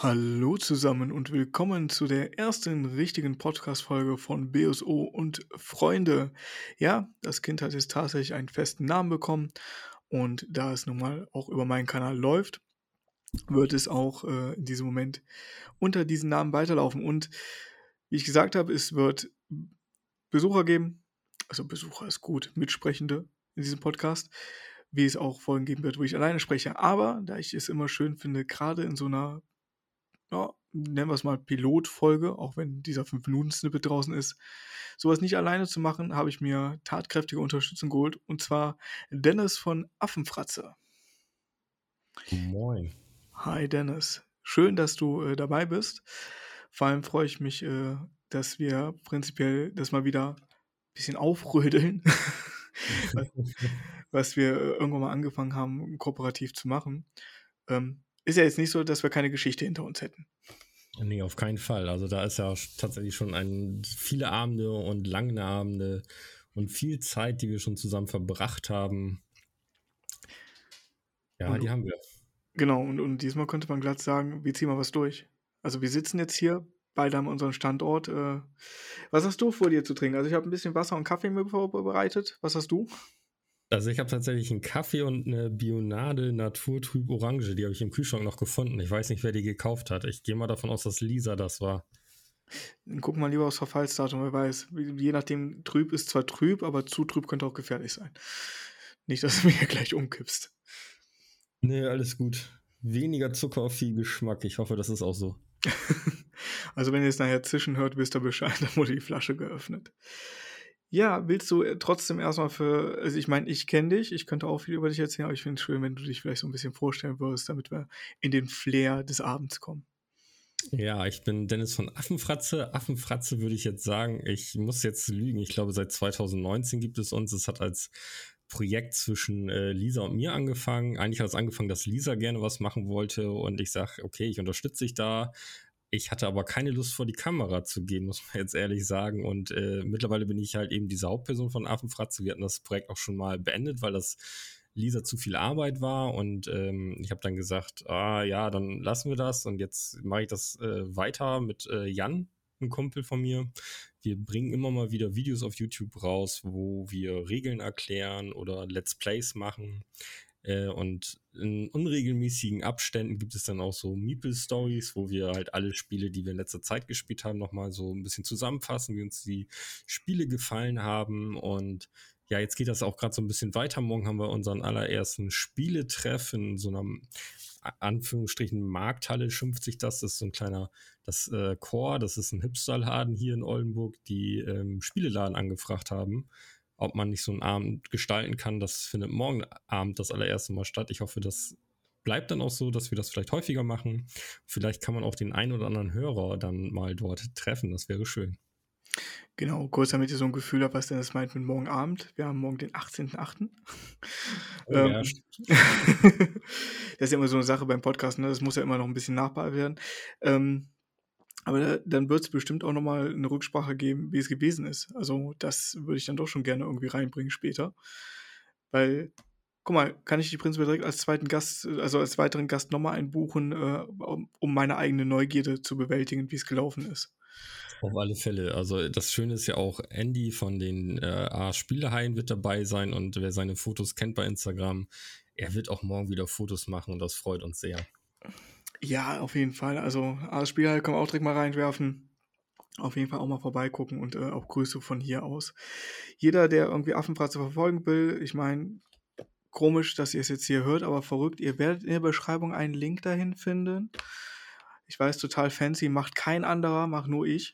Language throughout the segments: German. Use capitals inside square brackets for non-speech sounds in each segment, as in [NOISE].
Hallo zusammen und willkommen zu der ersten richtigen Podcast-Folge von BSO und Freunde. Ja, das Kind hat jetzt tatsächlich einen festen Namen bekommen und da es nun mal auch über meinen Kanal läuft, wird es auch äh, in diesem Moment unter diesem Namen weiterlaufen. Und wie ich gesagt habe, es wird Besucher geben, also Besucher ist gut, Mitsprechende in diesem Podcast, wie es auch Folgen geben wird, wo ich alleine spreche. Aber da ich es immer schön finde, gerade in so einer ja, nennen wir es mal Pilotfolge, auch wenn dieser 5-Minuten-Snippet draußen ist. Sowas nicht alleine zu machen, habe ich mir tatkräftige Unterstützung geholt. Und zwar Dennis von Affenfratze. Moin. Hi Dennis. Schön, dass du äh, dabei bist. Vor allem freue ich mich, äh, dass wir prinzipiell das mal wieder ein bisschen aufrödeln, [LAUGHS] was wir äh, irgendwann mal angefangen haben, kooperativ zu machen. Ähm, ist ja jetzt nicht so, dass wir keine Geschichte hinter uns hätten. Nee, auf keinen Fall. Also da ist ja tatsächlich schon ein, viele Abende und lange Abende und viel Zeit, die wir schon zusammen verbracht haben. Ja, und, die haben wir. Genau, und, und diesmal könnte man glatt sagen, wir ziehen mal was durch. Also wir sitzen jetzt hier beide an unserem Standort. Äh, was hast du vor dir zu trinken? Also ich habe ein bisschen Wasser und Kaffee mir vorbereitet. Was hast du? Also ich habe tatsächlich einen Kaffee und eine Bionade Naturtrüb Orange, die habe ich im Kühlschrank noch gefunden. Ich weiß nicht, wer die gekauft hat. Ich gehe mal davon aus, dass Lisa das war. Dann guck mal lieber aufs Verfallsdatum, wer weiß. Je nachdem, trüb ist zwar trüb, aber zu trüb könnte auch gefährlich sein. Nicht, dass du [LAUGHS] mir gleich umkippst. Nee, alles gut. Weniger Zucker, viel Geschmack. Ich hoffe, das ist auch so. [LAUGHS] also wenn ihr es nachher zischen hört, wisst ihr Bescheid, [LAUGHS] dann wurde die Flasche geöffnet. Ja, willst du äh, trotzdem erstmal für, also ich meine, ich kenne dich, ich könnte auch viel über dich erzählen, aber ich finde es schön, wenn du dich vielleicht so ein bisschen vorstellen würdest, damit wir in den Flair des Abends kommen. Ja, ich bin Dennis von Affenfratze. Affenfratze würde ich jetzt sagen, ich muss jetzt lügen. Ich glaube, seit 2019 gibt es uns. Es hat als Projekt zwischen äh, Lisa und mir angefangen. Eigentlich hat es angefangen, dass Lisa gerne was machen wollte und ich sage, okay, ich unterstütze dich da. Ich hatte aber keine Lust vor die Kamera zu gehen, muss man [LAUGHS] jetzt ehrlich sagen. Und äh, mittlerweile bin ich halt eben diese Hauptperson von Affenfratze. Wir hatten das Projekt auch schon mal beendet, weil das Lisa zu viel Arbeit war. Und ähm, ich habe dann gesagt, ah ja, dann lassen wir das. Und jetzt mache ich das äh, weiter mit äh, Jan, ein Kumpel von mir. Wir bringen immer mal wieder Videos auf YouTube raus, wo wir Regeln erklären oder Let's Plays machen. Äh, und in unregelmäßigen Abständen gibt es dann auch so Meeple-Stories, wo wir halt alle Spiele, die wir in letzter Zeit gespielt haben, nochmal so ein bisschen zusammenfassen, wie uns die Spiele gefallen haben. Und ja, jetzt geht das auch gerade so ein bisschen weiter. Morgen haben wir unseren allerersten Spieletreff in so einer Anführungsstrichen Markthalle schimpft sich das. Das ist so ein kleiner, das äh, Core, das ist ein Hipsterladen hier in Oldenburg, die ähm, Spieleladen angefragt haben ob man nicht so einen Abend gestalten kann. Das findet morgen Abend das allererste Mal statt. Ich hoffe, das bleibt dann auch so, dass wir das vielleicht häufiger machen. Vielleicht kann man auch den einen oder anderen Hörer dann mal dort treffen. Das wäre schön. Genau, kurz damit ihr so ein Gefühl habt, was denn das meint mit morgen Abend. Wir haben morgen den 18.8. Oh, ähm, [LAUGHS] das ist ja immer so eine Sache beim Podcast, ne? das muss ja immer noch ein bisschen nachbar werden. Ähm, aber dann wird es bestimmt auch nochmal eine Rücksprache geben, wie es gewesen ist. Also das würde ich dann doch schon gerne irgendwie reinbringen später. Weil, guck mal, kann ich die prinzipiell direkt als zweiten Gast, also als weiteren Gast nochmal einbuchen, äh, um meine eigene Neugierde zu bewältigen, wie es gelaufen ist. Auf alle Fälle. Also das Schöne ist ja auch, Andy von den äh, Spielehaien wird dabei sein und wer seine Fotos kennt bei Instagram, er wird auch morgen wieder Fotos machen und das freut uns sehr. Ja, auf jeden Fall. Also, als Spieler kann man auch direkt mal reinwerfen. Auf jeden Fall auch mal vorbeigucken und äh, auch Grüße von hier aus. Jeder, der irgendwie Affenfratze verfolgen will, ich meine, komisch, dass ihr es jetzt hier hört, aber verrückt, ihr werdet in der Beschreibung einen Link dahin finden. Ich weiß, total fancy, macht kein anderer, mach nur ich.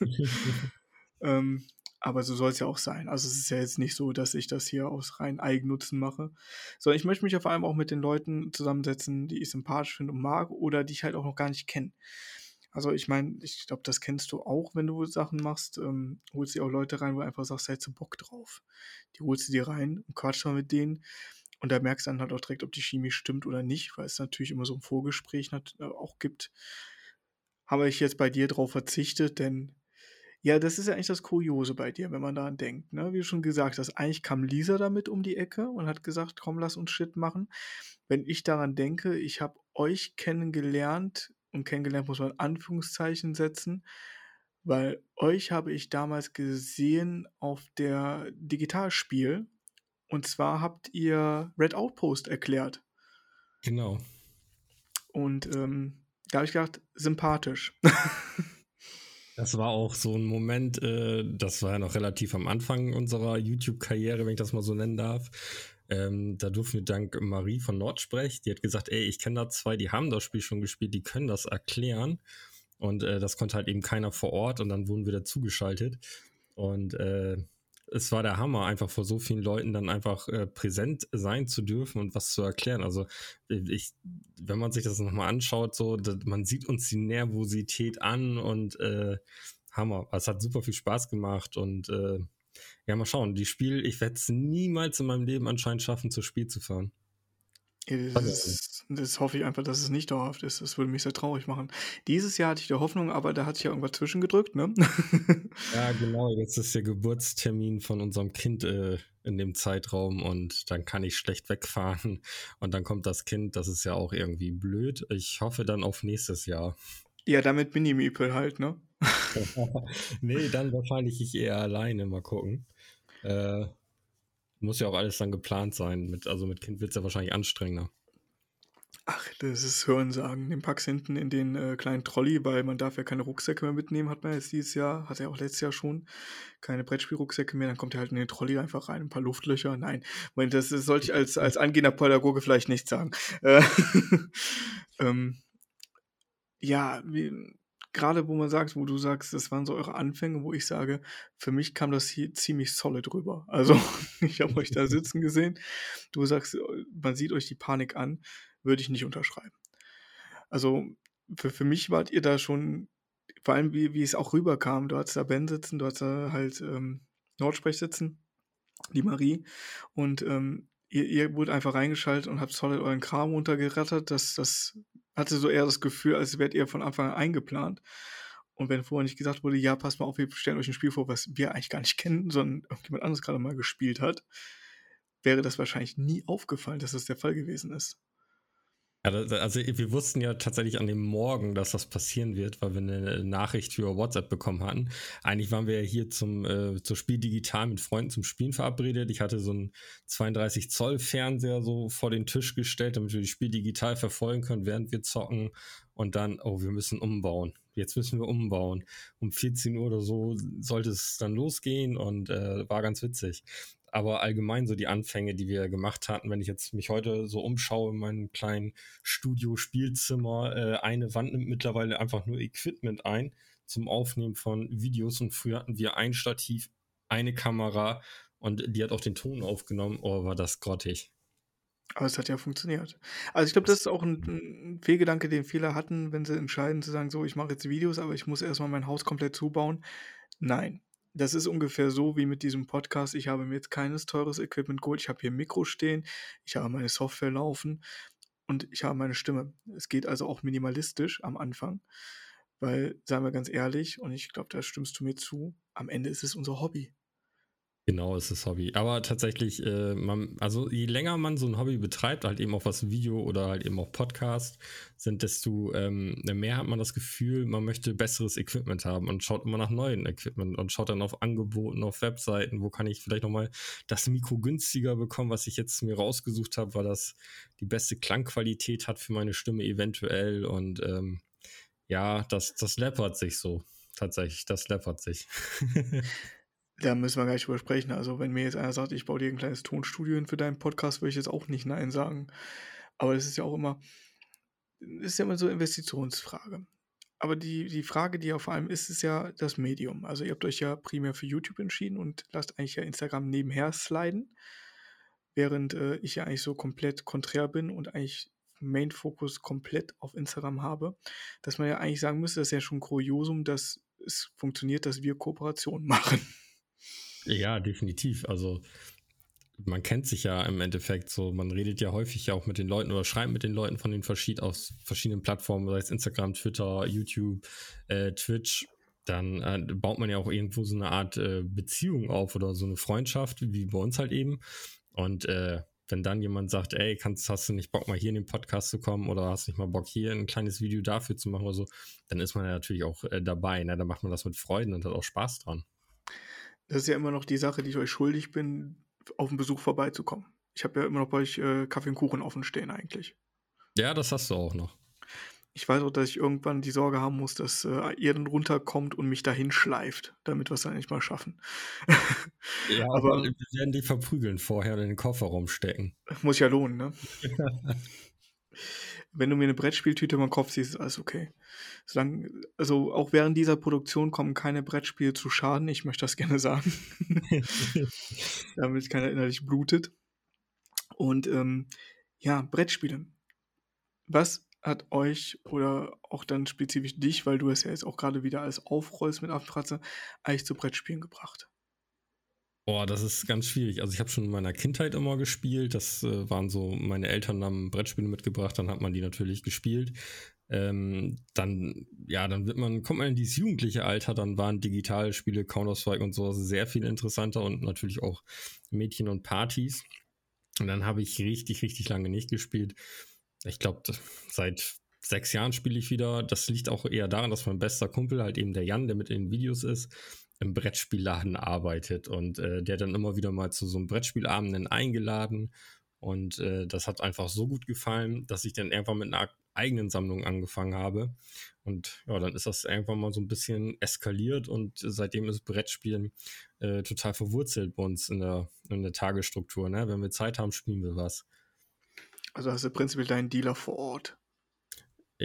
[LAUGHS] ähm, aber so soll es ja auch sein. Also es ist ja jetzt nicht so, dass ich das hier aus rein Eigennutzen mache. Sondern ich möchte mich ja vor allem auch mit den Leuten zusammensetzen, die ich sympathisch finde und mag oder die ich halt auch noch gar nicht kenne. Also ich meine, ich glaube, das kennst du auch, wenn du Sachen machst. Ähm, holst dir auch Leute rein, wo du einfach sagst, hättest du Bock drauf. Die holst du dir rein und quatsch mal mit denen. Und da merkst du dann halt auch direkt, ob die Chemie stimmt oder nicht, weil es natürlich immer so ein Vorgespräch äh, auch gibt. Habe ich jetzt bei dir drauf verzichtet, denn ja, das ist ja eigentlich das Kuriose bei dir, wenn man daran denkt. Ne? Wie du schon gesagt hast, eigentlich kam Lisa damit um die Ecke und hat gesagt, komm, lass uns Shit machen. Wenn ich daran denke, ich habe euch kennengelernt und kennengelernt muss man Anführungszeichen setzen, weil euch habe ich damals gesehen auf der Digitalspiel und zwar habt ihr Red Outpost erklärt. Genau. Und ähm, da habe ich gedacht, sympathisch. [LAUGHS] Das war auch so ein Moment, äh, das war ja noch relativ am Anfang unserer YouTube-Karriere, wenn ich das mal so nennen darf. Ähm, da durften wir dank Marie von Nordsprech, die hat gesagt, ey, ich kenne da zwei, die haben das Spiel schon gespielt, die können das erklären. Und äh, das konnte halt eben keiner vor Ort und dann wurden wir dazugeschaltet. Und äh, es war der Hammer, einfach vor so vielen Leuten dann einfach äh, präsent sein zu dürfen und was zu erklären. Also ich, wenn man sich das nochmal anschaut, so, man sieht uns die Nervosität an und äh, Hammer. Es hat super viel Spaß gemacht und äh, ja, mal schauen. Die Spiel, ich werde es niemals in meinem Leben anscheinend schaffen, zu Spiel zu fahren. Das, das, hoffe ich einfach, dass es nicht dauerhaft ist. Das würde mich sehr traurig machen. Dieses Jahr hatte ich die Hoffnung, aber da hat sich ja irgendwas zwischengedrückt, ne? ja, genau. Jetzt ist der Geburtstermin von unserem Kind äh, in dem Zeitraum und dann kann ich schlecht wegfahren und dann kommt das Kind. Das ist ja auch irgendwie blöd. Ich hoffe dann auf nächstes Jahr. Ja, damit Mini-Miepel halt, ne? [LAUGHS] nee, dann wahrscheinlich ich eher alleine. Mal gucken. Äh, muss ja auch alles dann geplant sein. Mit, also mit Kind wird es ja wahrscheinlich anstrengender. Ach, das ist Hörensagen. Den packst hinten in den äh, kleinen Trolley, weil man darf ja keine Rucksäcke mehr mitnehmen, hat man jetzt dieses Jahr, hat er auch letztes Jahr schon. Keine Brettspielrucksäcke mehr, dann kommt er halt in den Trolley einfach rein, ein paar Luftlöcher. Nein, das sollte ich als, als angehender Pädagoge vielleicht nicht sagen. Äh, [LAUGHS] ähm, ja, wie, gerade wo man sagt, wo du sagst, das waren so eure Anfänge, wo ich sage, für mich kam das hier ziemlich solid rüber. [LAUGHS] Also ich habe euch da sitzen gesehen. Du sagst, man sieht euch die Panik an, würde ich nicht unterschreiben. Also für, für mich wart ihr da schon, vor allem wie, wie es auch rüberkam, du hattest da Ben sitzen, du hattest da halt ähm, Nordsprech sitzen, die Marie und ähm, ihr, ihr wurde einfach reingeschaltet und habt solid euren Kram runtergerattert. Das, das hatte so eher das Gefühl, als wärt ihr von Anfang an eingeplant. Und wenn vorher nicht gesagt wurde, ja, passt mal auf, wir stellen euch ein Spiel vor, was wir eigentlich gar nicht kennen, sondern irgendjemand anderes gerade mal gespielt hat, wäre das wahrscheinlich nie aufgefallen, dass das der Fall gewesen ist. Also wir wussten ja tatsächlich an dem Morgen, dass das passieren wird, weil wir eine Nachricht über WhatsApp bekommen hatten. Eigentlich waren wir ja hier zum äh, zur Spiel digital mit Freunden zum Spielen verabredet. Ich hatte so einen 32 Zoll Fernseher so vor den Tisch gestellt, damit wir das Spiel digital verfolgen können, während wir zocken. Und dann, oh, wir müssen umbauen. Jetzt müssen wir umbauen. Um 14 Uhr oder so sollte es dann losgehen und äh, war ganz witzig aber allgemein so die Anfänge, die wir gemacht hatten, wenn ich jetzt mich heute so umschaue in meinem kleinen Studio-Spielzimmer, äh, eine Wand nimmt mittlerweile einfach nur Equipment ein zum Aufnehmen von Videos und früher hatten wir ein Stativ, eine Kamera und die hat auch den Ton aufgenommen. Oh, war das grottig. Aber es hat ja funktioniert. Also ich glaube, das ist auch ein, ein Fehlgedanke, den viele hatten, wenn sie entscheiden zu sagen, so, ich mache jetzt Videos, aber ich muss erstmal mein Haus komplett zubauen. Nein, das ist ungefähr so wie mit diesem Podcast. Ich habe mir jetzt keines teures Equipment geholt. Ich habe hier ein Mikro stehen, ich habe meine Software laufen und ich habe meine Stimme. Es geht also auch minimalistisch am Anfang, weil, seien wir ganz ehrlich, und ich glaube, da stimmst du mir zu, am Ende ist es unser Hobby. Genau, ist das Hobby. Aber tatsächlich, äh, man, also je länger man so ein Hobby betreibt, halt eben auch was Video oder halt eben auch Podcast sind, desto ähm, mehr hat man das Gefühl, man möchte besseres Equipment haben und schaut immer nach neuen Equipment und schaut dann auf Angeboten, auf Webseiten, wo kann ich vielleicht nochmal das Mikro günstiger bekommen, was ich jetzt mir rausgesucht habe, weil das die beste Klangqualität hat für meine Stimme eventuell und ähm, ja, das, das läppert sich so. Tatsächlich, das läppert sich. [LAUGHS] Da müssen wir gar nicht drüber sprechen. Also, wenn mir jetzt einer sagt, ich baue dir ein kleines Tonstudio hin für deinen Podcast, würde ich jetzt auch nicht Nein sagen. Aber das ist ja auch immer, ist ja immer so Investitionsfrage. Aber die, die Frage, die ja vor allem ist, ist ja das Medium. Also, ihr habt euch ja primär für YouTube entschieden und lasst eigentlich ja Instagram nebenher sliden. Während äh, ich ja eigentlich so komplett konträr bin und eigentlich Main-Fokus komplett auf Instagram habe, dass man ja eigentlich sagen müsste, das ist ja schon Kuriosum, dass es funktioniert, dass wir Kooperationen [LAUGHS] machen. Ja, definitiv. Also man kennt sich ja im Endeffekt so, man redet ja häufig ja auch mit den Leuten oder schreibt mit den Leuten von den verschied aus verschiedenen Plattformen, sei es Instagram, Twitter, YouTube, äh, Twitch. Dann äh, baut man ja auch irgendwo so eine Art äh, Beziehung auf oder so eine Freundschaft, wie bei uns halt eben. Und äh, wenn dann jemand sagt, ey, kannst, hast du nicht Bock, mal hier in den Podcast zu kommen oder hast nicht mal Bock, hier ein kleines Video dafür zu machen oder so, dann ist man ja natürlich auch äh, dabei. Ne? Dann macht man das mit Freuden und hat auch Spaß dran. Das ist ja immer noch die Sache, die ich euch schuldig bin, auf den Besuch vorbeizukommen. Ich habe ja immer noch bei euch äh, Kaffee und Kuchen offen stehen eigentlich. Ja, das hast du auch noch. Ich weiß auch, dass ich irgendwann die Sorge haben muss, dass äh, ihr dann runterkommt und mich dahin schleift, damit wir es dann nicht mal schaffen. [LAUGHS] ja, aber, aber wir werden die verprügeln vorher in den Kofferraum stecken. Muss ja lohnen, ne? [LAUGHS] Wenn du mir eine Brettspieltüte über den Kopf ziehst, ist alles okay. Solange, also auch während dieser Produktion kommen keine Brettspiele zu Schaden, ich möchte das gerne sagen. [LAUGHS] damit keiner innerlich blutet. Und ähm, ja, Brettspiele. Was hat euch oder auch dann spezifisch dich, weil du es ja jetzt auch gerade wieder alles aufrollst mit Affenfratze, eigentlich zu Brettspielen gebracht? Boah, das ist ganz schwierig. Also ich habe schon in meiner Kindheit immer gespielt. Das äh, waren so, meine Eltern haben Brettspiele mitgebracht, dann hat man die natürlich gespielt. Ähm, dann, ja, dann wird man, kommt man in dieses jugendliche Alter, dann waren Digitalspiele, Counter-Strike und so sehr viel interessanter und natürlich auch Mädchen und Partys. Und dann habe ich richtig, richtig lange nicht gespielt ich glaube, seit sechs Jahren spiele ich wieder. Das liegt auch eher daran, dass mein bester Kumpel, halt eben der Jan, der mit in den Videos ist, im Brettspielladen arbeitet und äh, der dann immer wieder mal zu so einem Brettspielabenden eingeladen. Und äh, das hat einfach so gut gefallen, dass ich dann irgendwann mit einer eigenen Sammlung angefangen habe. Und ja, dann ist das irgendwann mal so ein bisschen eskaliert und seitdem ist Brettspielen äh, total verwurzelt bei uns in der, in der Tagesstruktur. Ne? Wenn wir Zeit haben, spielen wir was. Also hast du prinzipiell deinen Dealer vor Ort.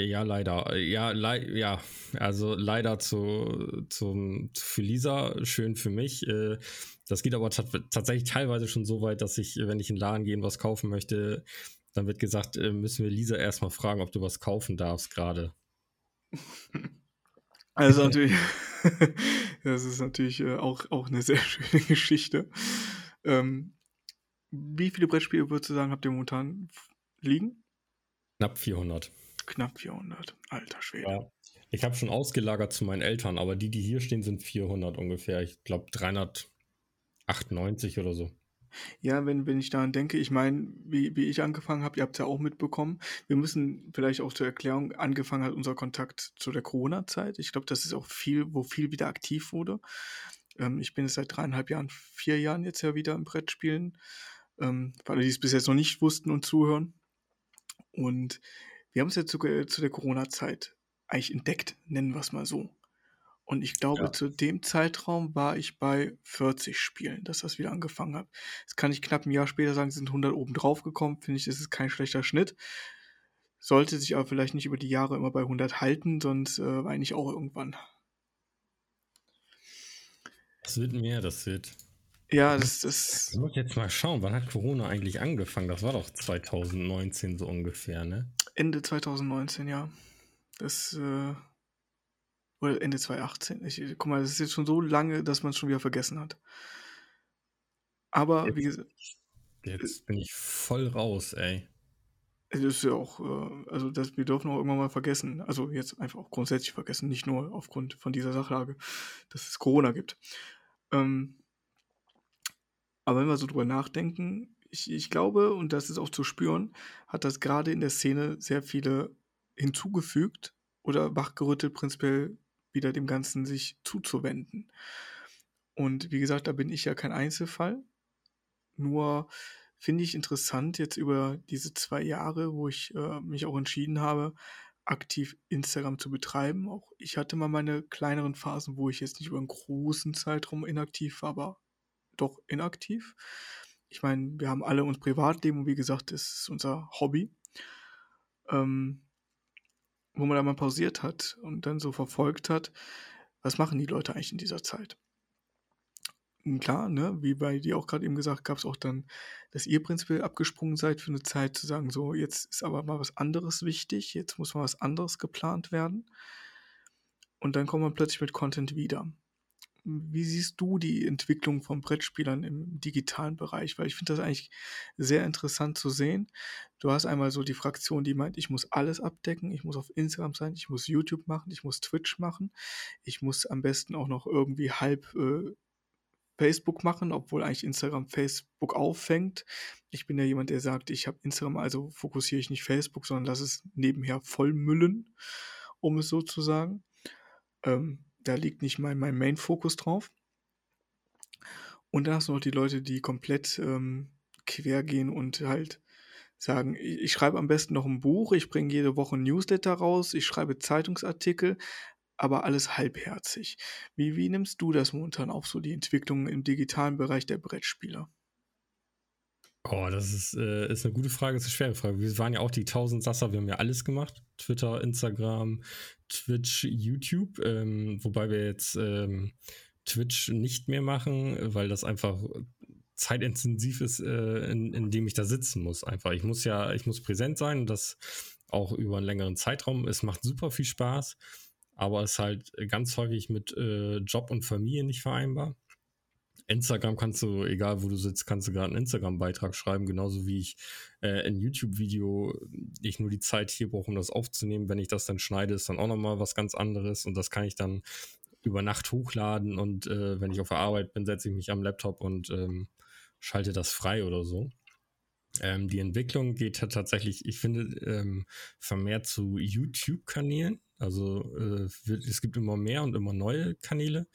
Ja, leider. Ja, le ja. also leider zu, zum, für Lisa, schön für mich. Äh, das geht aber tatsächlich teilweise schon so weit, dass ich, wenn ich in den Laden gehe und was kaufen möchte, dann wird gesagt, äh, müssen wir Lisa erstmal fragen, ob du was kaufen darfst gerade. [LAUGHS] Also [LAUGHS] natürlich, [LAUGHS] das ist natürlich äh, auch, auch eine sehr schöne Geschichte. Ähm, wie viele Brettspiele würdest du sagen, habt ihr momentan liegen? Knapp 400. Knapp 400, alter Schwede. Ja. Ich habe schon ausgelagert zu meinen Eltern, aber die, die hier stehen, sind 400 ungefähr. Ich glaube 398 oder so. Ja, wenn, wenn ich daran denke, ich meine, wie, wie ich angefangen habe, ihr habt es ja auch mitbekommen. Wir müssen vielleicht auch zur Erklärung, angefangen hat unser Kontakt zu der Corona-Zeit. Ich glaube, das ist auch viel, wo viel wieder aktiv wurde. Ähm, ich bin jetzt seit dreieinhalb Jahren, vier Jahren jetzt ja wieder im Brettspielen. Ähm, für alle, die es bis jetzt noch nicht wussten und zuhören. Und wir haben es ja zu, zu der Corona-Zeit eigentlich entdeckt, nennen wir es mal so. Und ich glaube, ja. zu dem Zeitraum war ich bei 40 Spielen, dass das wieder angefangen hat. Das kann ich knapp ein Jahr später sagen, sind 100 oben drauf gekommen. Finde ich, das ist kein schlechter Schnitt. Sollte sich aber vielleicht nicht über die Jahre immer bei 100 halten, sonst äh, weine ich auch irgendwann. Das wird mehr, das wird. Ja, das ist. Ich muss jetzt mal schauen, wann hat Corona eigentlich angefangen? Das war doch 2019 so ungefähr, ne? Ende 2019, ja. Das, äh, oder Ende 2018. Ich, guck mal, das ist jetzt schon so lange, dass man es schon wieder vergessen hat. Aber, jetzt, wie gesagt. Jetzt bin ich voll raus, ey. Es ist ja auch, äh, also das, wir dürfen auch irgendwann mal vergessen, also jetzt einfach auch grundsätzlich vergessen, nicht nur aufgrund von dieser Sachlage, dass es Corona gibt. Ähm, aber wenn wir so drüber nachdenken, ich, ich glaube, und das ist auch zu spüren, hat das gerade in der Szene sehr viele hinzugefügt oder wachgerüttelt, prinzipiell wieder dem Ganzen sich zuzuwenden. Und wie gesagt, da bin ich ja kein Einzelfall. Nur finde ich interessant jetzt über diese zwei Jahre, wo ich äh, mich auch entschieden habe, aktiv Instagram zu betreiben. Auch ich hatte mal meine kleineren Phasen, wo ich jetzt nicht über einen großen Zeitraum inaktiv war, aber doch inaktiv. Ich meine, wir haben alle uns Privatleben und wie gesagt, das ist unser Hobby. Ähm, wo man da mal pausiert hat und dann so verfolgt hat, was machen die Leute eigentlich in dieser Zeit? Und klar, ne, wie bei dir auch gerade eben gesagt, gab es auch dann, dass ihr prinzipiell abgesprungen seid für eine Zeit zu sagen, so, jetzt ist aber mal was anderes wichtig, jetzt muss mal was anderes geplant werden. Und dann kommt man plötzlich mit Content wieder wie siehst du die Entwicklung von Brettspielern im digitalen Bereich? Weil ich finde das eigentlich sehr interessant zu sehen. Du hast einmal so die Fraktion, die meint, ich muss alles abdecken, ich muss auf Instagram sein, ich muss YouTube machen, ich muss Twitch machen, ich muss am besten auch noch irgendwie halb äh, Facebook machen, obwohl eigentlich Instagram Facebook auffängt. Ich bin ja jemand, der sagt, ich habe Instagram, also fokussiere ich nicht Facebook, sondern lasse es nebenher vollmüllen, um es so zu sagen. Ähm, da liegt nicht mein, mein Main-Fokus drauf. Und dann hast du noch die Leute, die komplett ähm, quer gehen und halt sagen, ich, ich schreibe am besten noch ein Buch, ich bringe jede Woche ein Newsletter raus, ich schreibe Zeitungsartikel, aber alles halbherzig. Wie, wie nimmst du das momentan auf, so die Entwicklung im digitalen Bereich der Brettspieler? Oh, das ist, äh, ist eine gute Frage, ist eine schwere Frage. Wir waren ja auch die 1000 Sasser, wir haben ja alles gemacht. Twitter, Instagram, Twitch, YouTube. Ähm, wobei wir jetzt ähm, Twitch nicht mehr machen, weil das einfach zeitintensiv ist, äh, in, in dem ich da sitzen muss. Einfach. Ich muss ja, ich muss präsent sein das auch über einen längeren Zeitraum. Es macht super viel Spaß, aber es ist halt ganz häufig mit äh, Job und Familie nicht vereinbar. Instagram kannst du, egal wo du sitzt, kannst du gerade einen Instagram-Beitrag schreiben, genauso wie ich äh, ein YouTube-Video, ich nur die Zeit hier brauche, um das aufzunehmen. Wenn ich das dann schneide, ist dann auch nochmal was ganz anderes und das kann ich dann über Nacht hochladen und äh, wenn ich auf der Arbeit bin, setze ich mich am Laptop und ähm, schalte das frei oder so. Ähm, die Entwicklung geht tatsächlich, ich finde, ähm, vermehrt zu YouTube-Kanälen. Also äh, wird, es gibt immer mehr und immer neue Kanäle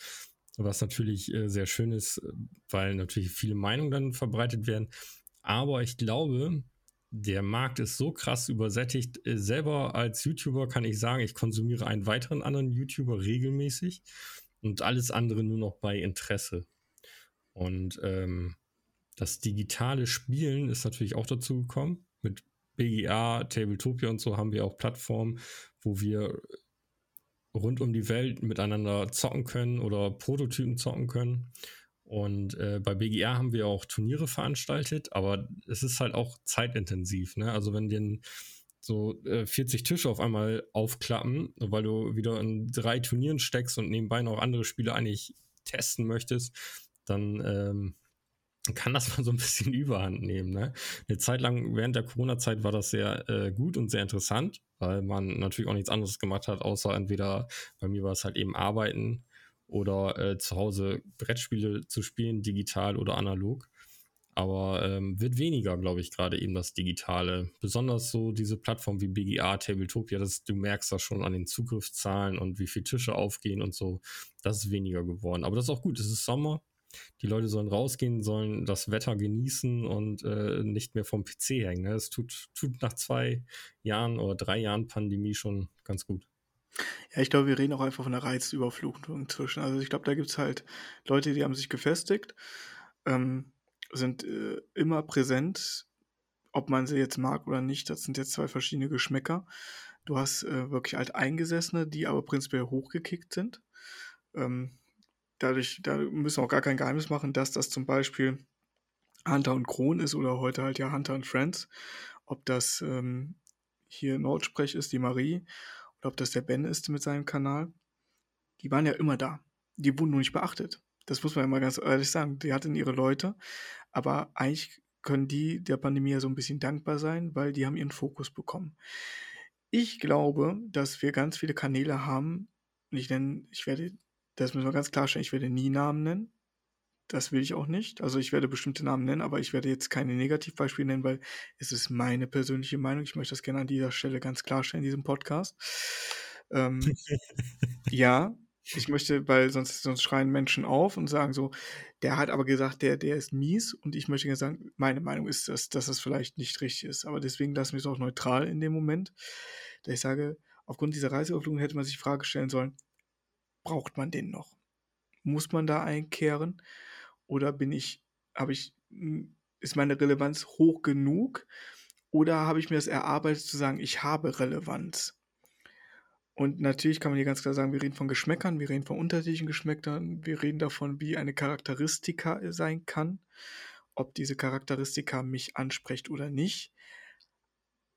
was natürlich äh, sehr schön ist, weil natürlich viele Meinungen dann verbreitet werden. Aber ich glaube, der Markt ist so krass übersättigt. Äh, selber als YouTuber kann ich sagen, ich konsumiere einen weiteren anderen YouTuber regelmäßig und alles andere nur noch bei Interesse. Und ähm, das digitale Spielen ist natürlich auch dazu gekommen. Mit BGA, Tabletopia und so haben wir auch Plattformen, wo wir rund um die Welt miteinander zocken können oder Prototypen zocken können. Und äh, bei BGR haben wir auch Turniere veranstaltet, aber es ist halt auch zeitintensiv. Ne? Also wenn den so äh, 40 Tische auf einmal aufklappen, weil du wieder in drei Turnieren steckst und nebenbei noch andere Spiele eigentlich testen möchtest, dann ähm, kann das [LAUGHS] mal so ein bisschen Überhand nehmen. Ne? Eine Zeit lang während der Corona-Zeit war das sehr äh, gut und sehr interessant, weil man natürlich auch nichts anderes gemacht hat, außer entweder bei mir war es halt eben arbeiten oder äh, zu Hause Brettspiele zu spielen, digital oder analog. Aber ähm, wird weniger, glaube ich, gerade eben das Digitale. Besonders so diese Plattform wie BGA, Tabletopia, das, du merkst das schon an den Zugriffszahlen und wie viele Tische aufgehen und so. Das ist weniger geworden. Aber das ist auch gut. Es ist Sommer die Leute sollen rausgehen, sollen das Wetter genießen und äh, nicht mehr vom PC hängen. Ne? Das tut, tut nach zwei Jahren oder drei Jahren Pandemie schon ganz gut. Ja, ich glaube, wir reden auch einfach von einer Reizüberflutung inzwischen. Also ich glaube, da gibt es halt Leute, die haben sich gefestigt, ähm, sind äh, immer präsent, ob man sie jetzt mag oder nicht. Das sind jetzt zwei verschiedene Geschmäcker. Du hast äh, wirklich alteingesessene, die aber prinzipiell hochgekickt sind. Ähm, dadurch, da müssen wir auch gar kein Geheimnis machen, dass das zum Beispiel Hunter und Kron ist oder heute halt ja Hunter und Friends. Ob das ähm, hier Nordsprech ist, die Marie, oder ob das der Ben ist mit seinem Kanal. Die waren ja immer da. Die wurden nur nicht beachtet. Das muss man ja mal ganz ehrlich sagen. Die hatten ihre Leute, aber eigentlich können die der Pandemie ja so ein bisschen dankbar sein, weil die haben ihren Fokus bekommen. Ich glaube, dass wir ganz viele Kanäle haben, ich nenne, ich werde das müssen wir ganz klarstellen. Ich werde nie Namen nennen. Das will ich auch nicht. Also ich werde bestimmte Namen nennen, aber ich werde jetzt keine Negativbeispiele nennen, weil es ist meine persönliche Meinung. Ich möchte das gerne an dieser Stelle ganz klarstellen in diesem Podcast. Ähm, [LAUGHS] ja, ich möchte, weil sonst, sonst schreien Menschen auf und sagen so, der hat aber gesagt, der, der ist mies und ich möchte gerne sagen, meine Meinung ist, dass, dass das vielleicht nicht richtig ist. Aber deswegen lassen wir es auch neutral in dem Moment, da ich sage, aufgrund dieser Reiseöffnung hätte man sich die Frage stellen sollen, braucht man den noch? Muss man da einkehren? Oder bin ich, habe ich, hm, ist meine Relevanz hoch genug? Oder habe ich mir das erarbeitet zu sagen, ich habe Relevanz? Und natürlich kann man hier ganz klar sagen, wir reden von Geschmäckern, wir reden von unterschiedlichen Geschmäckern, wir reden davon, wie eine Charakteristika sein kann, ob diese Charakteristika mich anspricht oder nicht.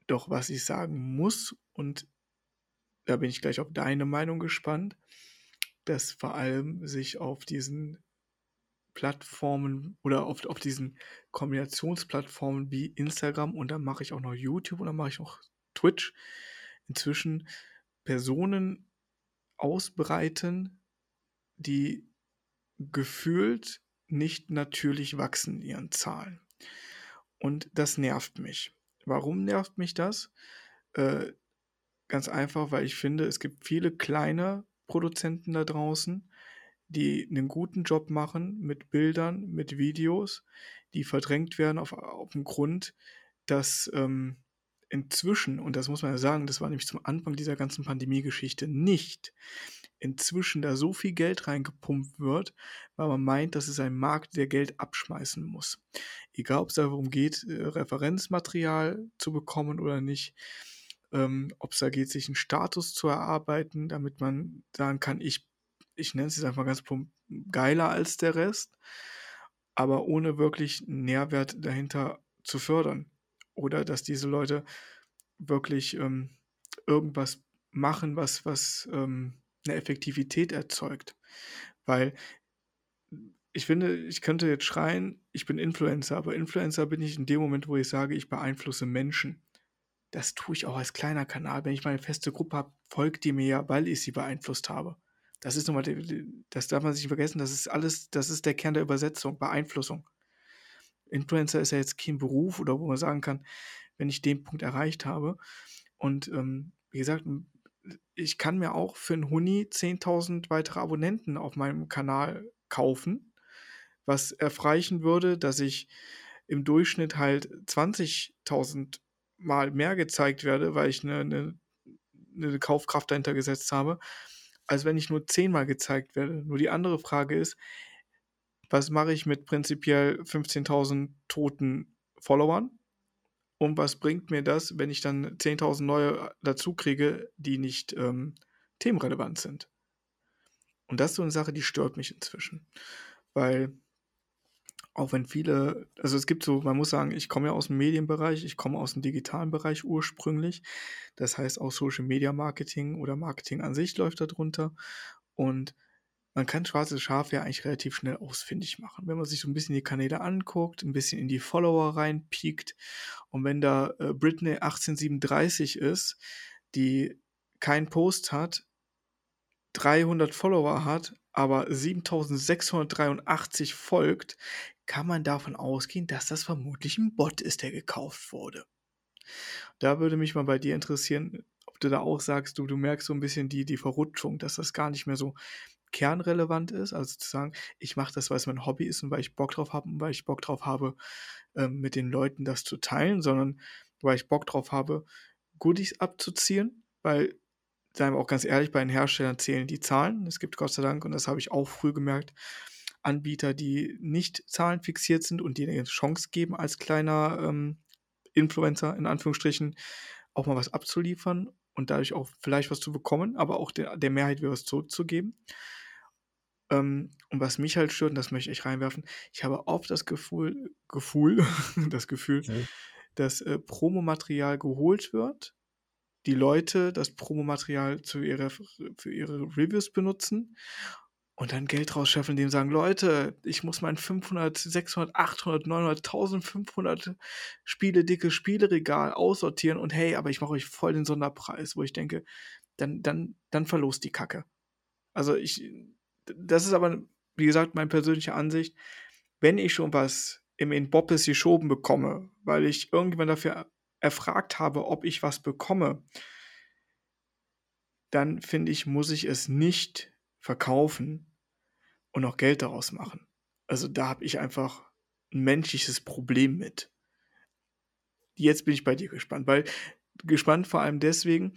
Doch was ich sagen muss, und da bin ich gleich auf deine Meinung gespannt, dass vor allem sich auf diesen Plattformen oder auf, auf diesen Kombinationsplattformen wie Instagram und dann mache ich auch noch YouTube und dann mache ich noch Twitch inzwischen Personen ausbreiten, die gefühlt nicht natürlich wachsen in ihren Zahlen. Und das nervt mich. Warum nervt mich das? Äh, ganz einfach, weil ich finde, es gibt viele kleine Produzenten da draußen, die einen guten Job machen mit Bildern, mit Videos, die verdrängt werden auf, auf dem Grund, dass ähm, inzwischen, und das muss man ja sagen, das war nämlich zum Anfang dieser ganzen Pandemie-Geschichte nicht, inzwischen da so viel Geld reingepumpt wird, weil man meint, das ist ein Markt, der Geld abschmeißen muss. Egal, ob es darum geht, äh, Referenzmaterial zu bekommen oder nicht, ähm, ob es da geht, sich einen Status zu erarbeiten, damit man sagen kann, ich, ich nenne es jetzt einfach ganz plump, geiler als der Rest, aber ohne wirklich Nährwert dahinter zu fördern. Oder dass diese Leute wirklich ähm, irgendwas machen, was, was ähm, eine Effektivität erzeugt. Weil ich finde, ich könnte jetzt schreien, ich bin Influencer, aber Influencer bin ich in dem Moment, wo ich sage, ich beeinflusse Menschen. Das tue ich auch als kleiner Kanal. Wenn ich meine feste Gruppe habe, folgt die mir ja, weil ich sie beeinflusst habe. Das ist nochmal, das darf man sich nicht vergessen, das ist alles, das ist der Kern der Übersetzung, Beeinflussung. Influencer ist ja jetzt kein Beruf oder wo man sagen kann, wenn ich den Punkt erreicht habe. Und ähm, wie gesagt, ich kann mir auch für einen Huni 10.000 weitere Abonnenten auf meinem Kanal kaufen, was erreichen würde, dass ich im Durchschnitt halt 20.000 Mal mehr gezeigt werde, weil ich eine, eine, eine Kaufkraft dahinter gesetzt habe, als wenn ich nur 10 Mal gezeigt werde. Nur die andere Frage ist, was mache ich mit prinzipiell 15.000 toten Followern? Und was bringt mir das, wenn ich dann 10.000 neue dazu kriege, die nicht ähm, themenrelevant sind? Und das ist so eine Sache, die stört mich inzwischen. Weil auch wenn viele, also es gibt so, man muss sagen, ich komme ja aus dem Medienbereich, ich komme aus dem digitalen Bereich ursprünglich. Das heißt auch Social Media Marketing oder Marketing an sich läuft darunter. Und man kann schwarze Schafe ja eigentlich relativ schnell ausfindig machen. Wenn man sich so ein bisschen die Kanäle anguckt, ein bisschen in die Follower reinpiekt und wenn da äh, Britney 1837 ist, die keinen Post hat, 300 Follower hat, aber 7683 folgt, kann man davon ausgehen, dass das vermutlich ein Bot ist, der gekauft wurde. Da würde mich mal bei dir interessieren, ob du da auch sagst, du, du merkst so ein bisschen die, die Verrutschung, dass das gar nicht mehr so kernrelevant ist. Also zu sagen, ich mache das, weil es mein Hobby ist und weil ich Bock drauf habe und weil ich Bock drauf habe, ähm, mit den Leuten das zu teilen, sondern weil ich Bock drauf habe, Goodies abzuziehen, weil, seien wir auch ganz ehrlich, bei den Herstellern zählen die Zahlen. Es gibt Gott sei Dank, und das habe ich auch früh gemerkt, Anbieter, die nicht zahlenfixiert sind und die eine Chance geben, als kleiner ähm, Influencer in Anführungsstrichen auch mal was abzuliefern und dadurch auch vielleicht was zu bekommen, aber auch der, der Mehrheit wieder was zurückzugeben. Ähm, und was mich halt stört, und das möchte ich reinwerfen, ich habe oft das Gefühl, Gefühl, [LAUGHS] das Gefühl, okay. dass äh, Promomaterial geholt wird, die Leute das Promomaterial zu ihrer, für ihre Reviews benutzen und dann Geld rausscheffeln, indem sagen, Leute, ich muss mein 500, 600, 800, 900, 1500 Spiele dicke Spieleregal aussortieren und hey, aber ich mache euch voll den Sonderpreis, wo ich denke, dann, dann, dann verlost die Kacke. Also ich, das ist aber, wie gesagt, meine persönliche Ansicht. Wenn ich schon was im Inboppes geschoben bekomme, weil ich irgendjemand dafür erfragt habe, ob ich was bekomme, dann finde ich, muss ich es nicht verkaufen und noch Geld daraus machen. Also da habe ich einfach ein menschliches Problem mit. Jetzt bin ich bei dir gespannt, weil gespannt vor allem deswegen,